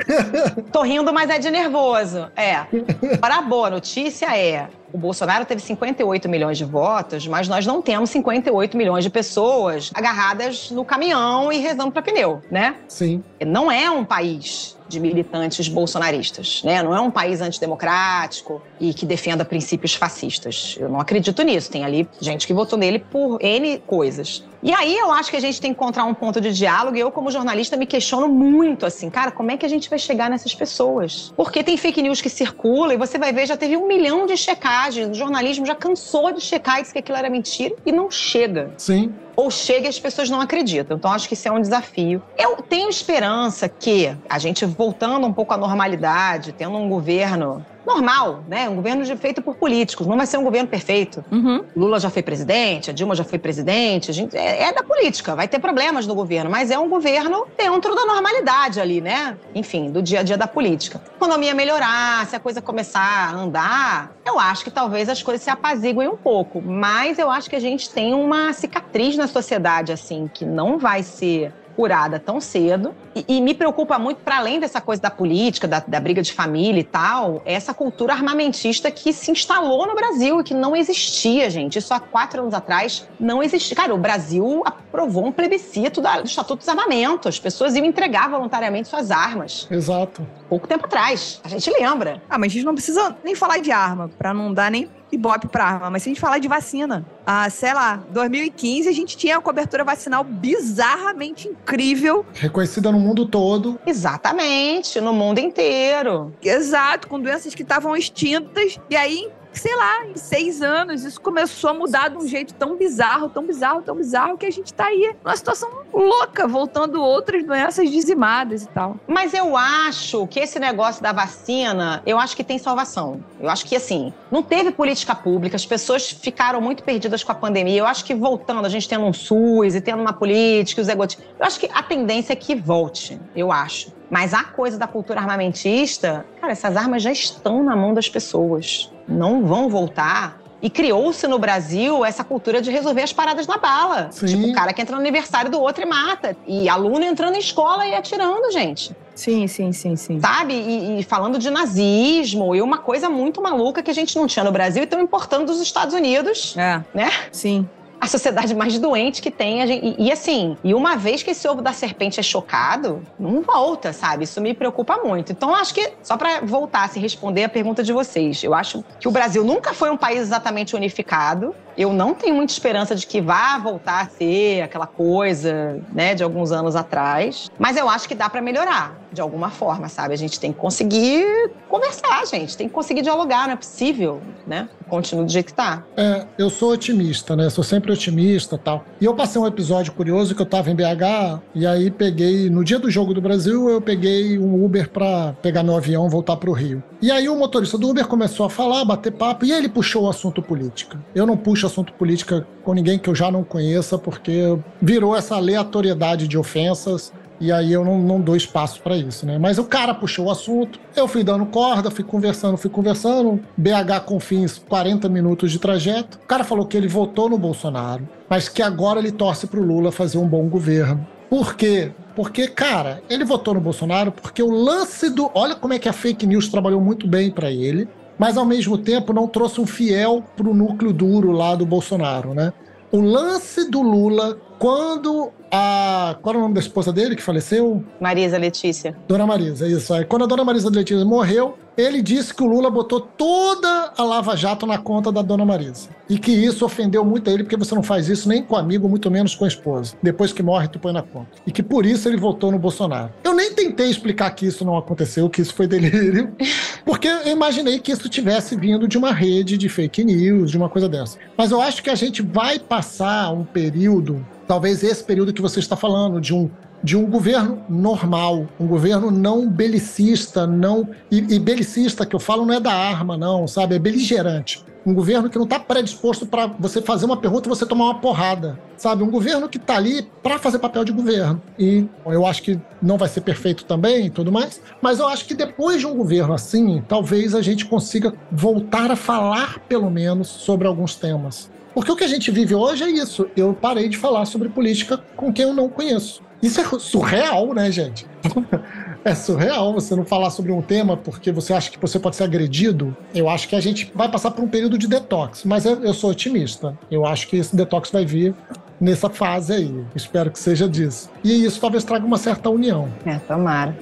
tô rindo, mas é de nervoso. É. [laughs] Agora, a boa notícia é: o Bolsonaro teve 58 milhões de votos, mas nós não temos 58 milhões de pessoas agarradas no caminhão e rezando para pneu, né? Sim. Não é um país de militantes bolsonaristas, né? Não é um país antidemocrático e que defenda princípios fascistas. Eu não acredito nisso. Tem ali gente que votou nele por N coisas. E aí eu acho que a gente tem que encontrar um ponto de diálogo e eu, como jornalista, me questiono muito assim, cara, como é que a gente vai chegar nessas pessoas? Porque tem fake news que circula e você vai ver, já teve um milhão de checagens, o jornalismo já cansou de checar e disse que aquilo era mentira e não chega. Sim ou chega e as pessoas não acreditam. Então, acho que isso é um desafio. Eu tenho esperança que a gente voltando um pouco à normalidade, tendo um governo normal, né? Um governo feito por políticos, não vai ser um governo perfeito. Uhum. Lula já foi presidente, a Dilma já foi presidente, a gente, é, é, da política, vai ter problemas no governo, mas é um governo dentro da normalidade ali, né? Enfim, do dia a dia da política. A economia melhorar, se a coisa começar a andar, eu acho que talvez as coisas se apaziguem um pouco, mas eu acho que a gente tem uma cicatriz na sociedade, assim, que não vai ser curada tão cedo. E, e me preocupa muito, para além dessa coisa da política, da, da, briga de família e tal, essa cultura armamentista que se instalou no Brasil e que não existia, gente. Isso há quatro anos atrás não existia. Cara, o Brasil aprovou um plebiscito do Estatuto dos Armamentos. As pessoas iam entregar voluntariamente suas armas. Exato. Pouco tempo atrás. A gente lembra. Ah, mas a gente não precisa nem falar de arma, para não dar nem ibope pra arma, mas se a gente falar de vacina, ah, sei lá, 2015 a gente tinha a cobertura vacinal bizarramente incrível. Reconhecida no mundo todo. Exatamente, no mundo inteiro. Exato, com doenças que estavam extintas. E aí, sei lá, em seis anos, isso começou a mudar de um jeito tão bizarro, tão bizarro, tão bizarro, que a gente tá aí numa situação louca, voltando outras doenças dizimadas e tal. Mas eu acho que esse negócio da vacina, eu acho que tem salvação. Eu acho que, assim, não teve política pública, as pessoas ficaram muito perdidas com a pandemia. Eu acho que voltando, a gente tendo um SUS e tendo uma política, os egotistas. Eu acho que a tendência é que volte, eu acho. Mas a coisa da cultura armamentista, cara, essas armas já estão na mão das pessoas. Não vão voltar. E criou-se no Brasil essa cultura de resolver as paradas na bala. Sim. Tipo, o cara que entra no aniversário do outro e mata. E aluno entrando em escola e atirando, gente. Sim, sim, sim, sim. Sabe? E, e falando de nazismo e uma coisa muito maluca que a gente não tinha no Brasil e estão importando dos Estados Unidos, É, né? sim. A sociedade mais doente que tem. gente- e, e assim, e uma vez que esse ovo da serpente é chocado, não volta, sabe? Isso me preocupa muito. Então, acho que, só pra voltar a se responder a pergunta de vocês, eu acho que o Brasil nunca foi um país exatamente unificado. Eu não tenho muita esperança de que vá voltar a ser aquela coisa, né, de alguns anos atrás. Mas eu acho que dá pra melhorar, de alguma forma, sabe? A gente tem que conseguir conversar, gente. Tem que conseguir dialogar, não é possível, né? Continua do jeito que tá. É, eu sou otimista, né? Sou sempre otimista e tal. E eu passei um episódio curioso que eu tava em BH e aí peguei, no dia do jogo do Brasil, eu peguei um Uber pra pegar meu avião e voltar pro Rio. E aí o motorista do Uber começou a falar, bater papo, e ele puxou o assunto política. Eu não puxo assunto política com ninguém que eu já não conheça, porque virou essa aleatoriedade de ofensas. E aí eu não, não dou espaço pra isso, né? Mas o cara puxou o assunto, eu fui dando corda, fui conversando, fui conversando. BH Confins, 40 minutos de trajeto. O cara falou que ele votou no Bolsonaro, mas que agora ele torce pro Lula fazer um bom governo. Por quê? Porque, cara, ele votou no Bolsonaro porque o lance do. Olha como é que a fake news trabalhou muito bem pra ele, mas ao mesmo tempo não trouxe um fiel pro núcleo duro lá do Bolsonaro, né? O lance do Lula, quando a. Qual era o nome da esposa dele que faleceu? Marisa Letícia. Dona Marisa, isso aí. Quando a Dona Marisa Letícia morreu, ele disse que o Lula botou toda a Lava Jato na conta da Dona Marisa. E que isso ofendeu muito a ele, porque você não faz isso nem com amigo, muito menos com a esposa. Depois que morre, tu põe na conta. E que por isso ele votou no Bolsonaro. Eu nem tentei explicar que isso não aconteceu, que isso foi delírio, [laughs] porque eu imaginei que isso tivesse vindo de uma rede de fake news, de uma coisa dessa. Mas eu acho que a gente vai passar um período, talvez esse período que você está falando, de um de um governo normal, um governo não belicista, não e, e belicista que eu falo não é da arma, não, sabe? É beligerante. Um governo que não está predisposto para você fazer uma pergunta e você tomar uma porrada, sabe? Um governo que está ali para fazer papel de governo. E eu acho que não vai ser perfeito também e tudo mais, mas eu acho que depois de um governo assim, talvez a gente consiga voltar a falar, pelo menos, sobre alguns temas. Porque o que a gente vive hoje é isso. Eu parei de falar sobre política com quem eu não conheço. Isso é surreal, né, gente? [laughs] É surreal você não falar sobre um tema porque você acha que você pode ser agredido. Eu acho que a gente vai passar por um período de detox, mas eu, sou otimista. Eu acho que esse detox vai vir nessa fase aí. Espero que seja disso. E isso talvez traga uma certa união. É, tomara.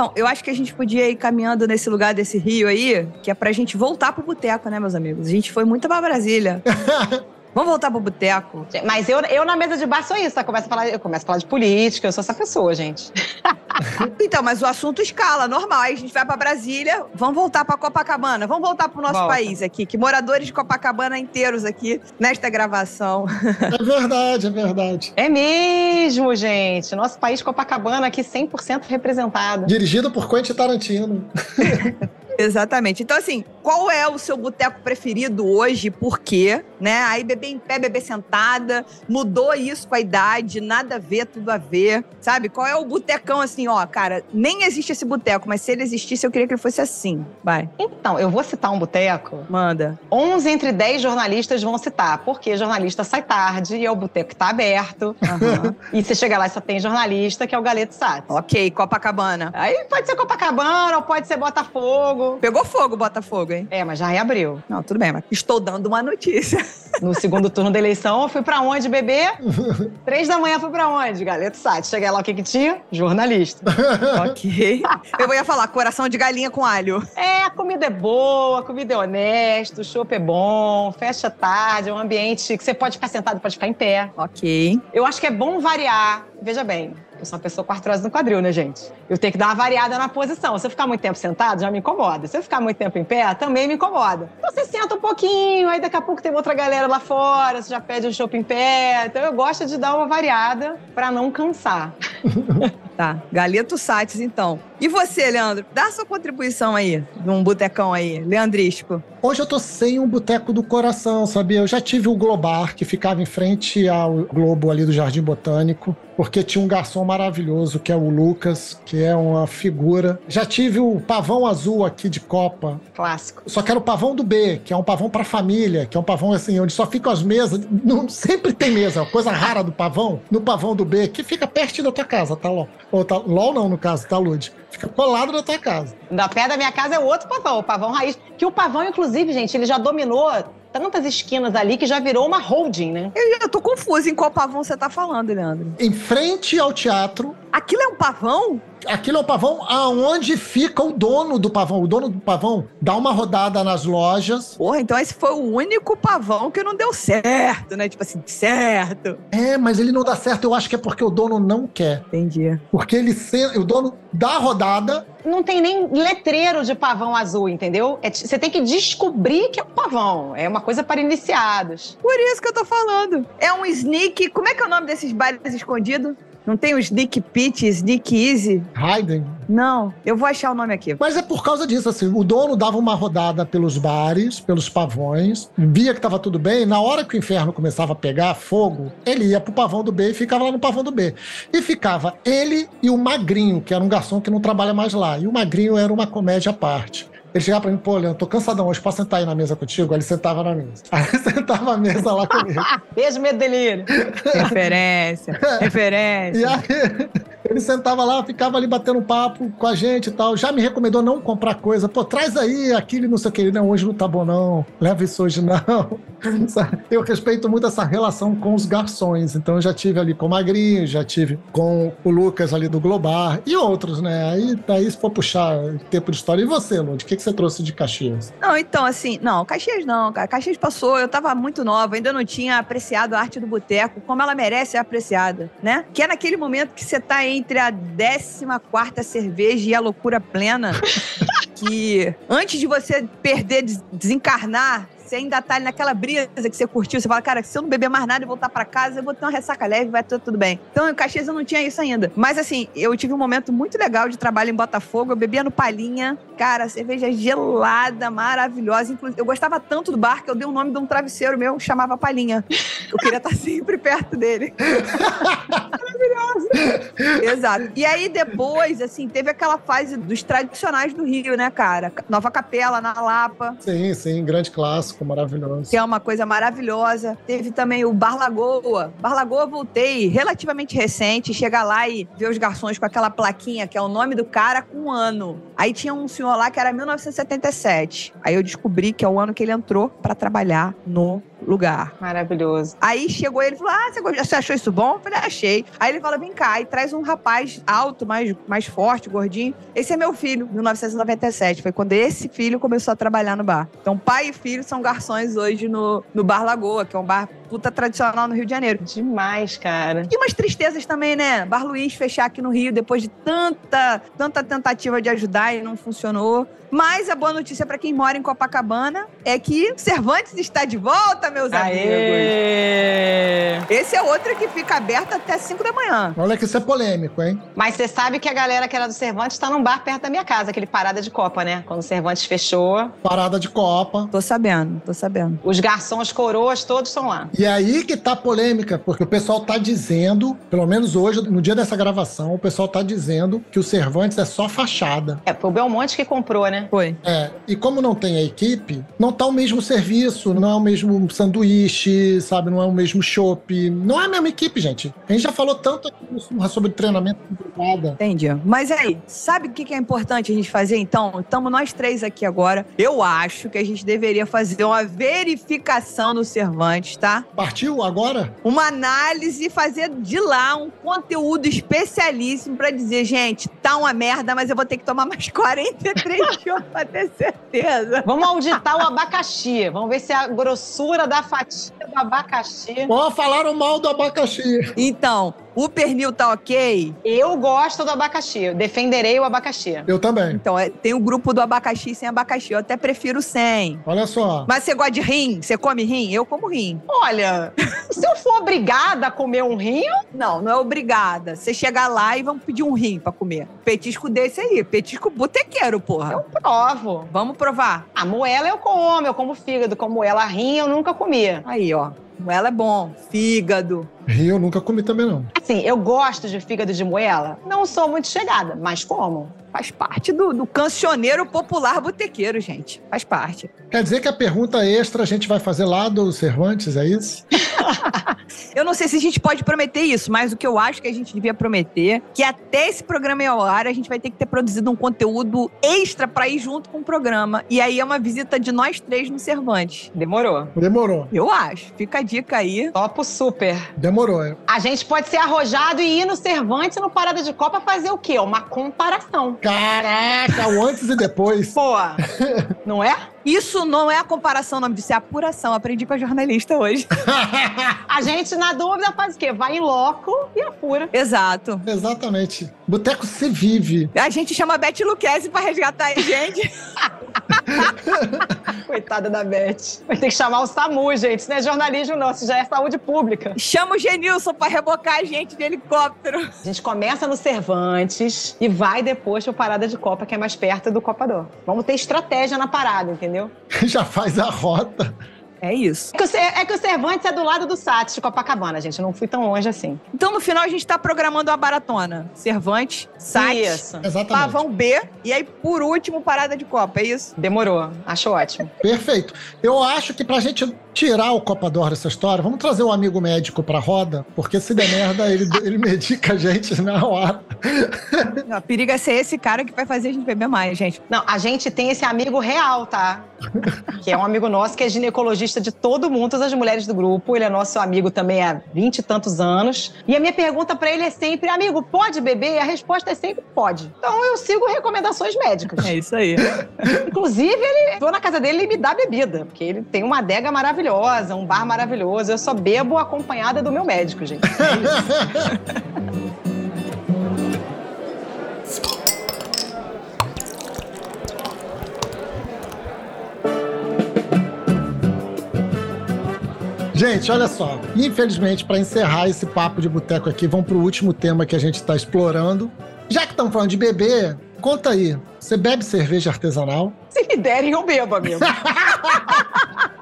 Então, eu acho que a gente podia ir caminhando nesse lugar desse rio aí, que é pra gente voltar pro boteco, né, meus amigos? A gente foi muito pra Brasília. [laughs] Vamos voltar pro boteco? Mas eu, eu na mesa de bar sou isso, tá? Começo a falar, eu começo a falar de política, eu sou essa pessoa, gente. [laughs] Então, mas o assunto escala, normal. Aí a gente vai pra Brasília, vamos voltar pra Copacabana, vamos voltar pro nosso Volta. país aqui, que moradores de Copacabana inteiros aqui nesta gravação. É verdade, é verdade. É mesmo, gente. Nosso país Copacabana aqui 100% representado. Dirigido por Quentin Tarantino. [laughs] Exatamente. Então, assim, qual é o seu boteco preferido hoje? Por quê? Né? Aí beber em pé, beber sentada, mudou isso com a idade, nada a ver, tudo a ver. Sabe? Qual é o botecão assim, ó, cara, nem existe esse boteco, mas se ele existisse, eu queria que ele fosse assim. Vai, Então, eu vou citar um boteco. manda. 11 entre 10 jornalistas vão citar, porque jornalista sai tarde e é o boteco que tá aberto. Aham. [laughs] E você chega lá e só tem jornalista, que é o Galeto Sá. ok, Copacabana. Aí pode ser Copacabana ou pode ser Botafogo. Pegou fogo, Botafogo, hein? É, mas já reabriu. Não, tudo bem, mas estou dando uma notícia. [laughs] No segundo turno da eleição, eu fui pra onde, bebê? [laughs] Três da manhã fui pra onde? Galeto Sá. Cheguei lá, o que que tinha? Jornalista. [laughs] ok. Eu ia falar coração de galinha com alho. É, a comida é boa, a comida é honesta, o chopp é bom, fecha tarde, é um ambiente que você pode ficar sentado, pode ficar em pé. Ok. Eu acho que é bom variar. Veja bem, Eu sou uma pessoa com artrose no quadril, né, gente? Eu tenho que dar uma variada na posição. Se eu ficar muito tempo sentado, já me incomoda. Se eu ficar muito tempo em pé, também me incomoda. Então você senta um pouquinho, aí daqui a pouco tem outra galera lá fora, você já pede um chopp em pé. Então eu gosto de dar uma variada para não cansar. [laughs] Tá, Galeto Sates, então. E você, Leandro? Dá sua contribuição aí, num botecão aí, leandrístico. Hoje eu tô sem um boteco do coração, sabia? Eu já tive o Globar, que ficava em frente ao Globo ali do Jardim Botânico, porque tinha um garçom maravilhoso, que é o Lucas, que é uma figura. Já tive o Pavão Azul aqui de Copa. Clássico. Só que era o Pavão do B, que é um pavão pra família, que é um pavão assim, onde só ficam as mesas. Não, [laughs] sempre tem mesa, coisa rara do pavão. No Pavão do B, que fica perto da tua casa, tá, LOL? Ou tá, LOL não, no caso, tá, Lud? Fica colado na tua casa. Da pé da minha casa é outro pavão, o pavão raiz. Que o pavão, inclusive, gente, ele já dominou tantas esquinas ali que já virou uma holding, né? Eu, eu tô confusa em qual pavão você tá falando, Leandro. Em frente ao teatro, Aquilo é um pavão? Aquilo é o pavão aonde fica o dono do pavão. O dono do pavão dá uma rodada nas lojas. Porra, então esse foi o único pavão que não deu certo, né? Tipo assim, certo. É, mas ele não dá certo. Eu acho que é porque o dono não quer. Entendi. Porque ele o dono dá a rodada. Não tem nem letreiro de pavão azul, entendeu? É Você tem que descobrir que é um pavão. É uma coisa para iniciados. Por isso que eu tô falando. É um sneak. Como é que é o nome desses bares escondidos? Não tem o Sneak Pit, Sneak Easy? Hayden. Não, eu vou achar o nome aqui. Mas é por causa disso, assim. O dono dava uma rodada pelos bares, pelos pavões, via que tava tudo bem. Na hora que o inferno começava a pegar fogo, ele ia pro pavão do B e ficava lá no pavão do B. E ficava ele e o Magrinho, que era um garçom que não trabalha mais lá. E o Magrinho era uma comédia à parte. Ele chegava pra mim, pô, Leandro, tô cansadão hoje, posso sentar aí na mesa contigo? Aí ele sentava na mesa. [laughs] Aí ele sentava à mesa lá comigo. [laughs] Beijo, medo delírio. [laughs] Referência. E referência. aí, ele sentava lá, ficava ali batendo papo com a gente e tal. Já me recomendou não comprar coisa. Pô, traz aí aquilo não sei o que. Não, hoje não tá bom, não. Leva isso hoje, não. [laughs] Eu respeito muito essa relação com os garçons. Então, eu já tive ali com o Magrinho, já tive com o Lucas ali do Globar e outros, né? Aí, daí, se for puxar tempo de história. E você, Lud? O que, que você trouxe de Caxias? Não, então, assim, não, Caxias não, cara. Caxias passou, eu tava muito nova, ainda não tinha apreciado a arte do boteco como ela merece ser apreciada, né? Que é naquele momento que você tá entre a 14 cerveja e a loucura plena, [laughs] que antes de você perder, des- desencarnar, você ainda tá ali naquela brisa que você curtiu, você fala, cara, se eu não beber mais nada e voltar pra casa, eu vou ter uma ressaca leve, vai tudo, tudo bem. Então, em Caxias eu não tinha isso ainda. Mas assim, eu tive um momento muito legal de trabalho em Botafogo, eu bebia no Palinha, cara, cerveja gelada, maravilhosa. Inclusive, eu gostava tanto do bar que eu dei o nome de um travesseiro meu, chamava Palinha. Eu queria estar [laughs] sempre perto dele. Maravilhoso. [laughs] Exato. E aí depois, assim, teve aquela fase dos tradicionais do Rio, né, cara? Nova Capela, na Lapa. Sim, sim, grande clássico, maravilhoso. Que é uma coisa maravilhosa. Teve também o Bar Lagoa. Bar Lagoa voltei relativamente recente, chegar lá e ver os garçons com aquela plaquinha, que é o nome do cara com um ano. Aí tinha um senhor lá que era 1977. Aí eu descobri que é o ano que ele entrou pra trabalhar no lugar. Maravilhoso. Aí chegou ele e falou: Ah, você gostou- você achou isso bom? Eu falei, achei. Aí ele fala: vem cá, e traz um rapaz alto, mais, mais forte, gordinho. Esse é meu filho, 1997. Foi quando esse filho começou a trabalhar no bar. Então, pai e filho são garçons hoje no, no Bar Lagoa, que é um bar puta tradicional no Rio de Janeiro. Demais, cara. E umas tristezas também, né? Bar Luiz fechar aqui no Rio depois de tanta, tanta tentativa de ajudar e não funcionou. Mas a boa notícia pra quem mora em Copacabana é que Cervantes está de volta, meus amigos. Aê! Esse é outro que fica aberto até 5 da manhã. Olha que isso é polêmico, hein? Mas você sabe que a galera que era do Cervantes tá num bar perto da minha casa, aquele Parada de Copa, né? Quando o Cervantes fechou, Parada de Copa. Tô sabendo, tô sabendo. os garçons coroas todos estão lá. E aí que tá a polêmica, porque o pessoal tá dizendo, pelo menos hoje, no dia dessa gravação, o pessoal tá dizendo que o Cervantes é só fachada. É, foi o Belmonte que comprou, né? Foi. É, e como não tem a equipe, não tá o mesmo serviço, não é o mesmo sanduíche, sabe? Não é o mesmo chopp. Não é a mesma equipe, gente. A gente já falou tanto aqui no- sobre treinamento privada. Entendi. Mas aí, sabe o que que é importante a gente fazer então? Estamos nós três aqui agora. Eu acho que a gente deveria fazer uma verificação no Cervantes, tá? Partiu agora? Uma análise e fazer de lá um conteúdo especialíssimo pra dizer, gente, tá uma merda, mas eu vou ter que tomar mais [laughs] 43 shows [laughs] pra ter certeza. Vamos auditar o abacaxi. Vamos ver se a grossura da fatia do abacaxi. Ó, falaram mal do abacaxi. Então, o pernil tá ok? Eu gosto do abacaxi. Eu defenderei o abacaxi. Eu também. Então, é, tem o grupo do abacaxi sem abacaxi. Eu até prefiro sem. Olha só. Mas você gosta de rim? Você come rim? Eu como rim. Olha, se eu for obrigada a comer um rim, Não, não é obrigada. Você chegar lá e vamos pedir um rim pra comer. Petisco desse aí. Petisco botequeiro, porra. eu provo. Vamos provar. A moela eu como, eu como fígado. Com moela rim eu nunca comi. Aí, ó. Ela é bom. Fígado. Rio eu nunca comi também, não. Assim, eu gosto de fígado de moela. Não sou muito chegada, mas como. Faz parte do, do cancioneiro popular botequeiro, gente. Faz parte. Quer dizer que a pergunta extra a gente vai fazer lá do Cervantes, é isso? [laughs] Eu não sei se a gente pode prometer isso, mas o que eu acho que a gente devia prometer que até esse programa ir ao ar, a gente vai ter que ter produzido um conteúdo extra pra ir junto com o programa. E aí é uma visita de nós três no Cervantes. Demorou. Demorou. Eu acho. Fica a dica aí. Topo super. Demorou. É. A gente pode ser arrojado e ir no Cervantes no Parada de Copa fazer o quê? Uma comparação. Caraca, o antes e depois. Pô, [laughs] não é? Isso não é a comparação, nome disso é apuração. Aprendi com a jornalista hoje. [laughs] A gente, na dúvida, faz o quê? Vai em loco e apura. Exato. Exatamente. Boteco se vive. A gente chama a Beth Luquezzi pra resgatar a gente. [laughs] Coitada da Beth. Vai ter que chamar o SAMU, gente. Isso não é jornalismo, não. Isso já é saúde pública. Chama o Genilson pra rebocar a gente de helicóptero. A gente começa no Cervantes e vai depois pro Parada de Copa, que é mais perto do Copador. Vamos ter estratégia na parada, entendeu? [laughs] Já faz a rota. É isso. É que, o, é que o Cervantes é do lado do SATS de Copacabana, gente. Eu não fui tão longe assim. Então, no final, a gente tá programando uma baratona. Cervantes. Exatamente. Pavão B. E aí, por último, parada de Copa. É isso? Demorou. Acho ótimo. Perfeito. Eu acho que pra gente tirar o Copa d'Or dessa história, vamos trazer um amigo médico pra roda, porque se der merda, ele, ele medica a gente na hora. Não, periga é ser esse cara que vai fazer a gente beber mais, gente. Não, a gente tem esse amigo real, tá? Que é um amigo nosso que é ginecologista de todo mundo, todas as mulheres do grupo. Ele é nosso amigo também há vinte e tantos anos. E a minha pergunta pra ele é sempre: amigo, pode beber? E a resposta é sempre: pode. Então eu sigo recomendações médicas. É isso aí. Inclusive, ele vou na casa dele e me dá bebida, porque ele tem uma adega maravilhosa, um bar maravilhoso. Eu só bebo acompanhada do meu médico, gente. É. Gente, olha só. Infelizmente, pra encerrar esse papo de boteco aqui, vamos pro último tema que a gente tá explorando. Já que estamos falando de beber, conta aí. Você bebe cerveja artesanal? Se me derem, eu bebo, amigo. [laughs]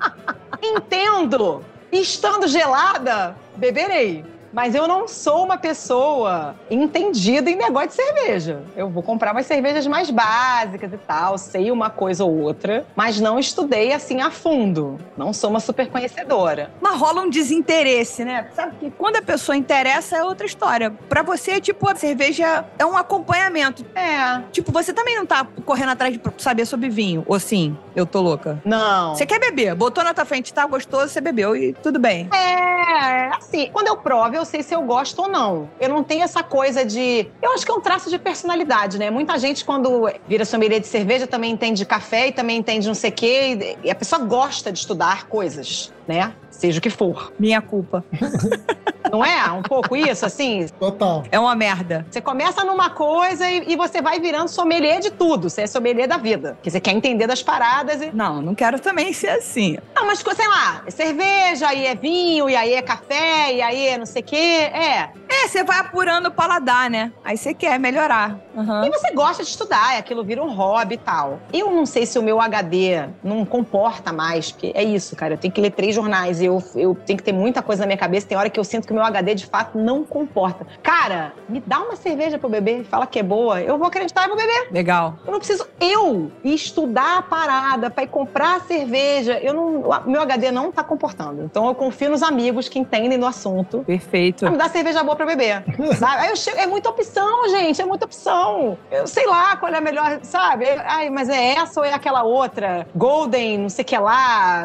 Entendo. Estando gelada, beberei. Mas eu não sou uma pessoa entendida em negócio de cerveja. Eu vou comprar umas cervejas mais básicas e tal, sei uma coisa ou outra, mas não estudei assim a fundo. Não sou uma super conhecedora. Mas rola um desinteresse, né? Sabe que quando a pessoa interessa é outra história. Pra você, tipo, a cerveja é um acompanhamento. É. Tipo, você também não tá correndo atrás de saber sobre vinho. Ou sim, eu tô louca. Não. Você quer beber, botou na tua frente, tá gostoso, você bebeu e tudo bem. É, assim, quando eu provo, eu sei se eu gosto ou não. Eu não tenho essa coisa de. Eu acho que é um traço de personalidade, né? Muita gente, quando vira sommelier de cerveja, também entende de café e também entende não sei o quê. E a pessoa gosta de estudar coisas, né? Seja o que for. Minha culpa. [laughs] Não é? Um pouco isso, assim? Total. É uma merda. Você começa numa coisa e, e você vai virando sommelier de tudo. Você é sommelier da vida. Porque você quer entender das paradas e. Não, não quero também ser assim. Não, mas sei lá, é cerveja, aí é vinho, e aí é café, e aí é não sei o quê. É. É, você vai apurando o paladar, né? Aí você quer melhorar. Aham. E você gosta de estudar, aquilo vira um hobby e tal. Eu não sei se o meu HD não comporta mais, porque é isso, cara. Eu tenho que ler três jornais e eu, eu tenho que ter muita coisa na minha cabeça. Tem hora que eu sinto que o meu HD de fato não comporta. Cara, me dá uma cerveja pro beber, fala que é boa, eu vou acreditar e vou beber. Legal. Eu não preciso eu estudar a parada pra ir comprar a cerveja. Eu não, meu HD não tá comportando. Então eu confio nos amigos que entendem do assunto. Perfeito. Pra me dar cerveja boa pra beber. [laughs] sabe? Aí eu chego, é muita opção, gente, é muita opção. Eu sei lá qual é a melhor, sabe? Ai, mas é essa ou é aquela outra? Golden, não sei o que lá.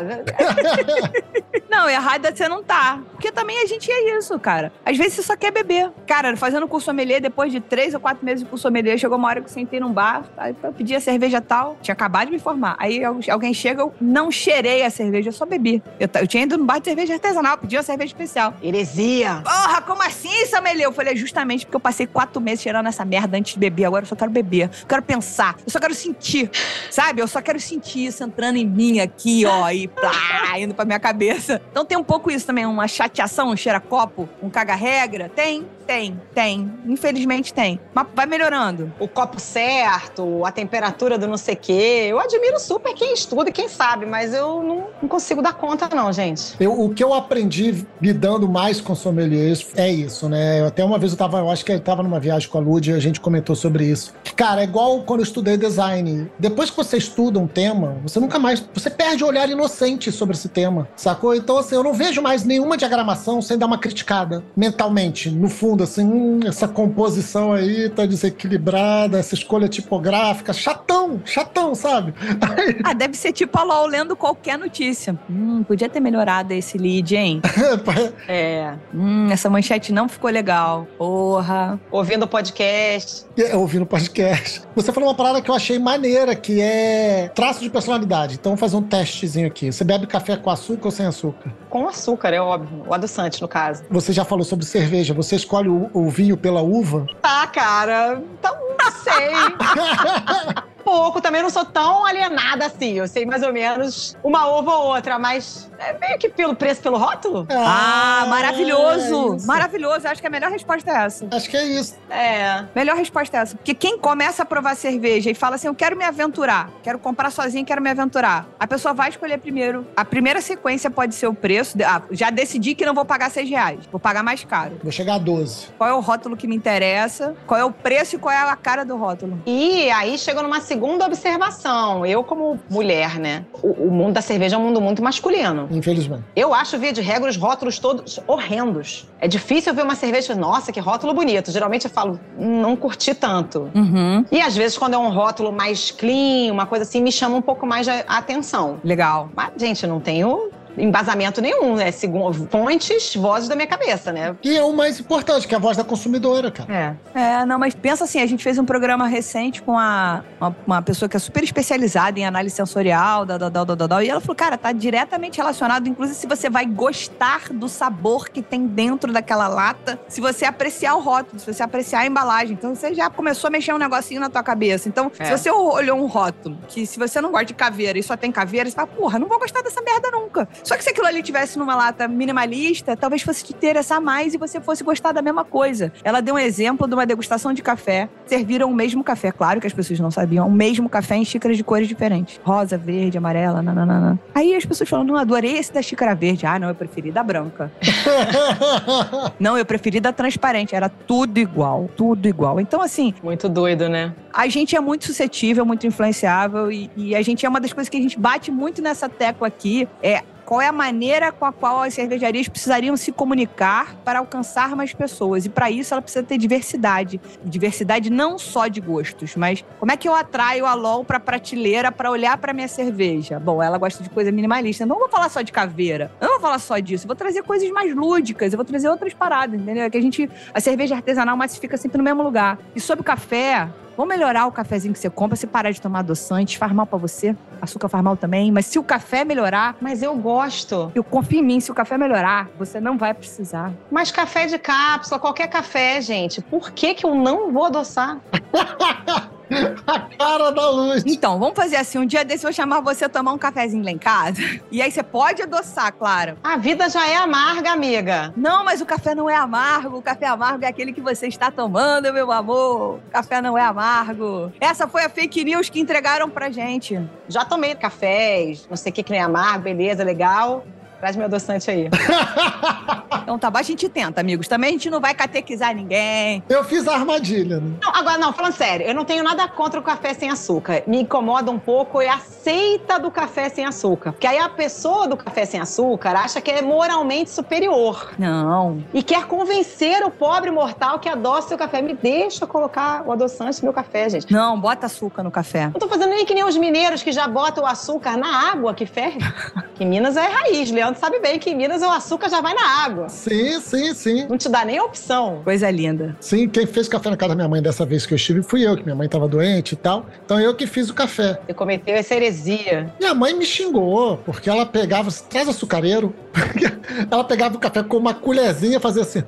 [laughs] Não, errada você não tá. Porque também a gente é isso, cara. Às vezes você só quer beber. Cara, fazendo curso sommelier, depois de três ou quatro meses de curso sommelier, chegou uma hora que eu sentei num bar, aí eu pedi a cerveja tal, tinha acabado de me formar. Aí alguém chega, eu não cheirei a cerveja, eu só bebi. Eu, eu tinha ido no bar de cerveja artesanal, pedi uma cerveja especial. Heresia. Porra, como assim, sommelier? Eu falei, justamente porque eu passei quatro meses cheirando essa merda antes de beber. Agora eu só quero beber. Eu quero pensar. Eu só quero sentir. Sabe? Eu só quero sentir isso entrando em mim aqui, ó, e plá, indo pra minha cabeça. Então tem um pouco isso também, uma chateação, um cheira-copo, um caga-regra. Tem, tem, tem. Infelizmente tem. Mas vai melhorando. O copo certo, a temperatura do não sei o quê. Eu admiro super quem estuda e quem sabe, mas eu não, não consigo dar conta, não, gente. Eu, o que eu aprendi lidando mais com sommeliers é isso, né? Eu, até uma vez eu tava, eu acho que eu tava numa viagem com a Lud e a gente comentou sobre isso. Cara, é igual quando eu estudei design. Depois que você estuda um tema, você nunca mais. Você perde o olhar inocente sobre esse tema, sacou? Então, assim, eu não vejo mais nenhuma diagramação sem dar uma criticada mentalmente, no fundo, assim, hum, essa composição aí tá desequilibrada, essa escolha tipográfica, chatão, chatão, sabe? [laughs] ah, deve ser tipo a LOL lendo qualquer notícia. Hum, podia ter melhorado esse lead, hein? [laughs] é. Hum, essa manchete não ficou legal. Porra. Ouvindo o podcast. É, ouvindo o podcast. Você falou uma parada que eu achei maneira, que é traço de personalidade. Então, vou fazer um testezinho aqui. Você bebe café com açúcar ou sem açúcar? Com açúcar, é óbvio. O adoçante, no caso. Você já falou sobre cerveja. Você escolhe o, o vinho pela uva? Tá, cara. Então, não sei. [laughs] pouco, também não sou tão alienada assim. Eu sei mais ou menos uma uva ou outra, mas é meio que pelo preço, pelo rótulo. Ah, ah maravilhoso! É maravilhoso. Acho que a melhor resposta é essa. Acho que é isso. É. Melhor resposta é essa. Porque quem começa a provar cerveja e fala assim, eu quero me aventurar, quero comprar sozinho, quero me aventurar, a pessoa vai escolher primeiro. A primeira sequência pode ser o preço. Ah, já decidi que não vou pagar seis reais. Vou pagar mais caro. Vou chegar a 12. Qual é o rótulo que me interessa? Qual é o preço e qual é a cara do rótulo? E aí chega numa segunda observação. Eu, como mulher, né? O, o mundo da cerveja é um mundo muito masculino. Infelizmente. Eu acho, via de regra, os rótulos todos horrendos. É difícil ver uma cerveja, nossa, que rótulo bonito. Geralmente eu falo, não curti tanto. Uhum. E às vezes, quando é um rótulo mais clean, uma coisa assim, me chama um pouco mais a atenção. Legal. Mas, gente, não tenho embasamento nenhum, né? Segundo fontes, vozes da minha cabeça, né? E é o mais importante, que é a voz da consumidora, cara. É. É, não, mas pensa assim, a gente fez um programa recente com a, uma, uma pessoa que é super especializada em análise sensorial, da, da, da, da, da, e ela falou, cara, tá diretamente relacionado, inclusive se você vai gostar do sabor que tem dentro daquela lata, se você apreciar o rótulo, se você apreciar a embalagem. Então você já começou a mexer um negocinho na tua cabeça. Então, é. se você olhou um rótulo, que se você não gosta de caveira e só tem caveira, você fala, porra, não vou gostar dessa merda nunca. Só que se aquilo ali tivesse numa lata minimalista, talvez fosse te interessar mais e você fosse gostar da mesma coisa. Ela deu um exemplo de uma degustação de café. Serviram o mesmo café, claro que as pessoas não sabiam, o mesmo café em xícaras de cores diferentes. Rosa, verde, amarela, nananana. Aí as pessoas falam, não, adorei esse da xícara verde. Ah, não, eu preferi da branca. [laughs] não, eu preferi da transparente. Era tudo igual, tudo igual. Então, assim... Muito doido, né? A gente é muito suscetível, muito influenciável e, e a gente é uma das coisas que a gente bate muito nessa tecla aqui, é qual é a maneira com a qual as cervejarias precisariam se comunicar para alcançar mais pessoas. E para isso ela precisa ter diversidade. Diversidade não só de gostos, mas como é que eu atraio a LOL para prateleira para olhar para minha cerveja? Bom, ela gosta de coisa minimalista. Não vou falar só de caveira. Eu não vou falar só disso. Eu vou trazer coisas mais lúdicas. Eu vou trazer outras paradas, entendeu? É que a gente a cerveja artesanal massifica sempre no mesmo lugar. E sobre o café, Vamos melhorar o cafezinho que você compra, se parar de tomar adoçante, faz mal pra você. Açúcar faz mal também. Mas se o café melhorar. Mas eu gosto. Eu confio em mim, se o café melhorar, você não vai precisar. Mas café de cápsula, qualquer café, gente. Por que, que eu não vou adoçar? [laughs] [laughs] A cara da luz. Então, vamos fazer assim. Um dia desse eu vou chamar você a tomar um cafezinho lá em casa. [laughs] E aí você pode adoçar, claro. A vida já é amarga, amiga. Não, mas o café não é amargo. O café amargo é aquele que você está tomando, meu amor. O café não é amargo. Essa foi a fake news que entregaram pra gente. Já tomei cafés, não sei o que que nem é amargo, beleza, legal. Traz meu adoçante aí. [laughs] então tá bom, a gente tenta, amigos. Também a gente não vai catequizar ninguém. Eu fiz a armadilha, né? Não, agora, não, falando sério, eu não tenho nada contra o café sem açúcar. Me incomoda um pouco é a seita do café sem açúcar. Porque aí a pessoa do café sem açúcar acha que é moralmente superior. Não. E quer convencer o pobre mortal que adoça o café. Me deixa colocar o adoçante no meu café, gente. Não, bota açúcar no café. Não tô fazendo nem que nem os mineiros que já botam o açúcar na água que ferve. [laughs] que Minas é raiz, Leandro Leandro sabe bem que em Minas o açúcar já vai na água. Sim, sim, sim. Não te dá nem opção. Coisa linda. Sim, quem fez café na casa da minha mãe dessa vez que eu estive fui eu, que minha mãe tava doente e tal. Então eu que fiz o café. Você cometeu essa heresia. Minha mãe me xingou, porque ela pegava, traz açucareiro. [laughs] ela pegava o café com uma colherzinha e fazia assim.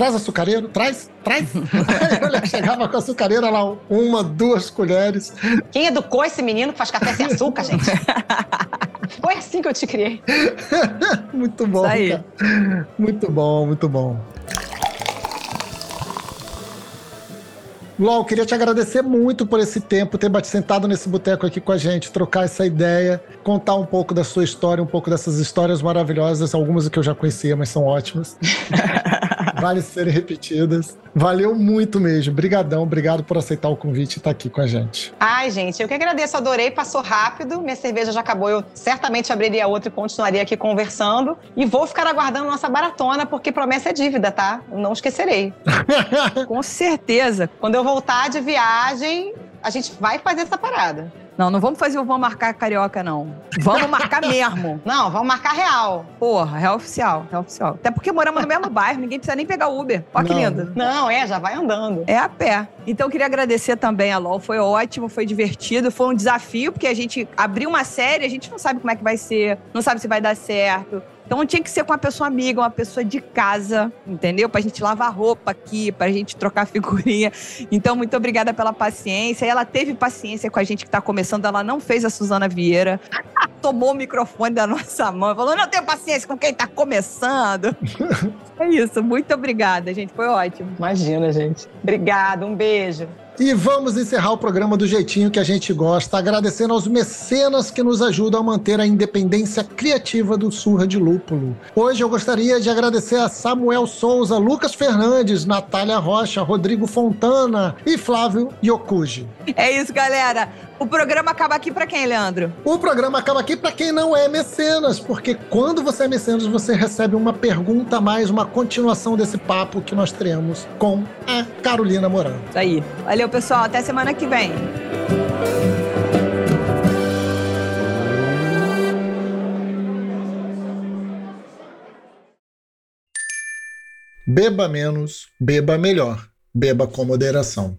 Traz açucareiro, traz, traz. [laughs] [laughs] Aí eu chegava com a açucareira lá, uma, duas colheres. Quem educou esse menino que faz café sem açúcar, gente? [laughs] Foi assim que eu te criei. muito bom, Isso aí. cara. Muito bom, muito bom. LOL, queria te agradecer muito por esse tempo, ter sentado nesse boteco aqui com a gente, trocar essa ideia, contar um pouco da sua história, um pouco dessas histórias maravilhosas, algumas que eu já conhecia, mas são ótimas. Vale serem repetidas. Valeu muito mesmo. Brigadão, obrigado por aceitar o convite e estar aqui com a gente. Ai, gente, eu que agradeço, adorei, passou rápido. Minha cerveja já acabou, eu certamente abriria outra e continuaria aqui conversando. E vou ficar aguardando nossa baratona, porque promessa é dívida, tá? Não esquecerei. [laughs] Com certeza. Quando eu voltar de viagem, a gente vai fazer essa parada. Não, não vamos fazer o vamos marcar carioca, não. Vamos marcar mesmo. [laughs] Não, vamos marcar real. Porra, real oficial, real oficial. Até porque moramos no mesmo [laughs] bairro, ninguém precisa nem pegar Uber. Ó que lindo. Não, é, já vai andando. É a pé. Então eu queria agradecer também a LOL. Foi ótimo, foi divertido, foi um desafio, porque a gente abriu uma série, a gente não sabe como é que vai ser, não sabe se vai dar certo. Então tinha que ser com uma pessoa amiga, uma pessoa de casa, entendeu? Pra gente lavar roupa aqui, pra gente trocar [laughs] figurinha. Então, muito obrigada pela paciência. E ela teve paciência com a gente que tá começando, ela não fez a Suzana Vieira. [laughs] Tomou o microfone da nossa mão falou: não tenho paciência com quem tá começando. [laughs] é isso, muito obrigada, gente. Foi ótimo. Imagina, gente. Obrigada, um beijo. E vamos encerrar o programa do jeitinho que a gente gosta, agradecendo aos mecenas que nos ajudam a manter a independência criativa do Surra de Lúpulo. Hoje eu gostaria de agradecer a Samuel Souza, Lucas Fernandes, Natália Rocha, Rodrigo Fontana e Flávio Yokuji. É isso, galera. O programa acaba aqui pra quem, Leandro? O programa acaba aqui para quem não é mecenas, porque quando você é mecenas, você recebe uma pergunta a mais, uma continuação desse papo que nós teremos com a Carolina Morano. Isso aí. Valeu, pessoal. Até semana que vem. Beba menos, beba melhor. Beba com moderação.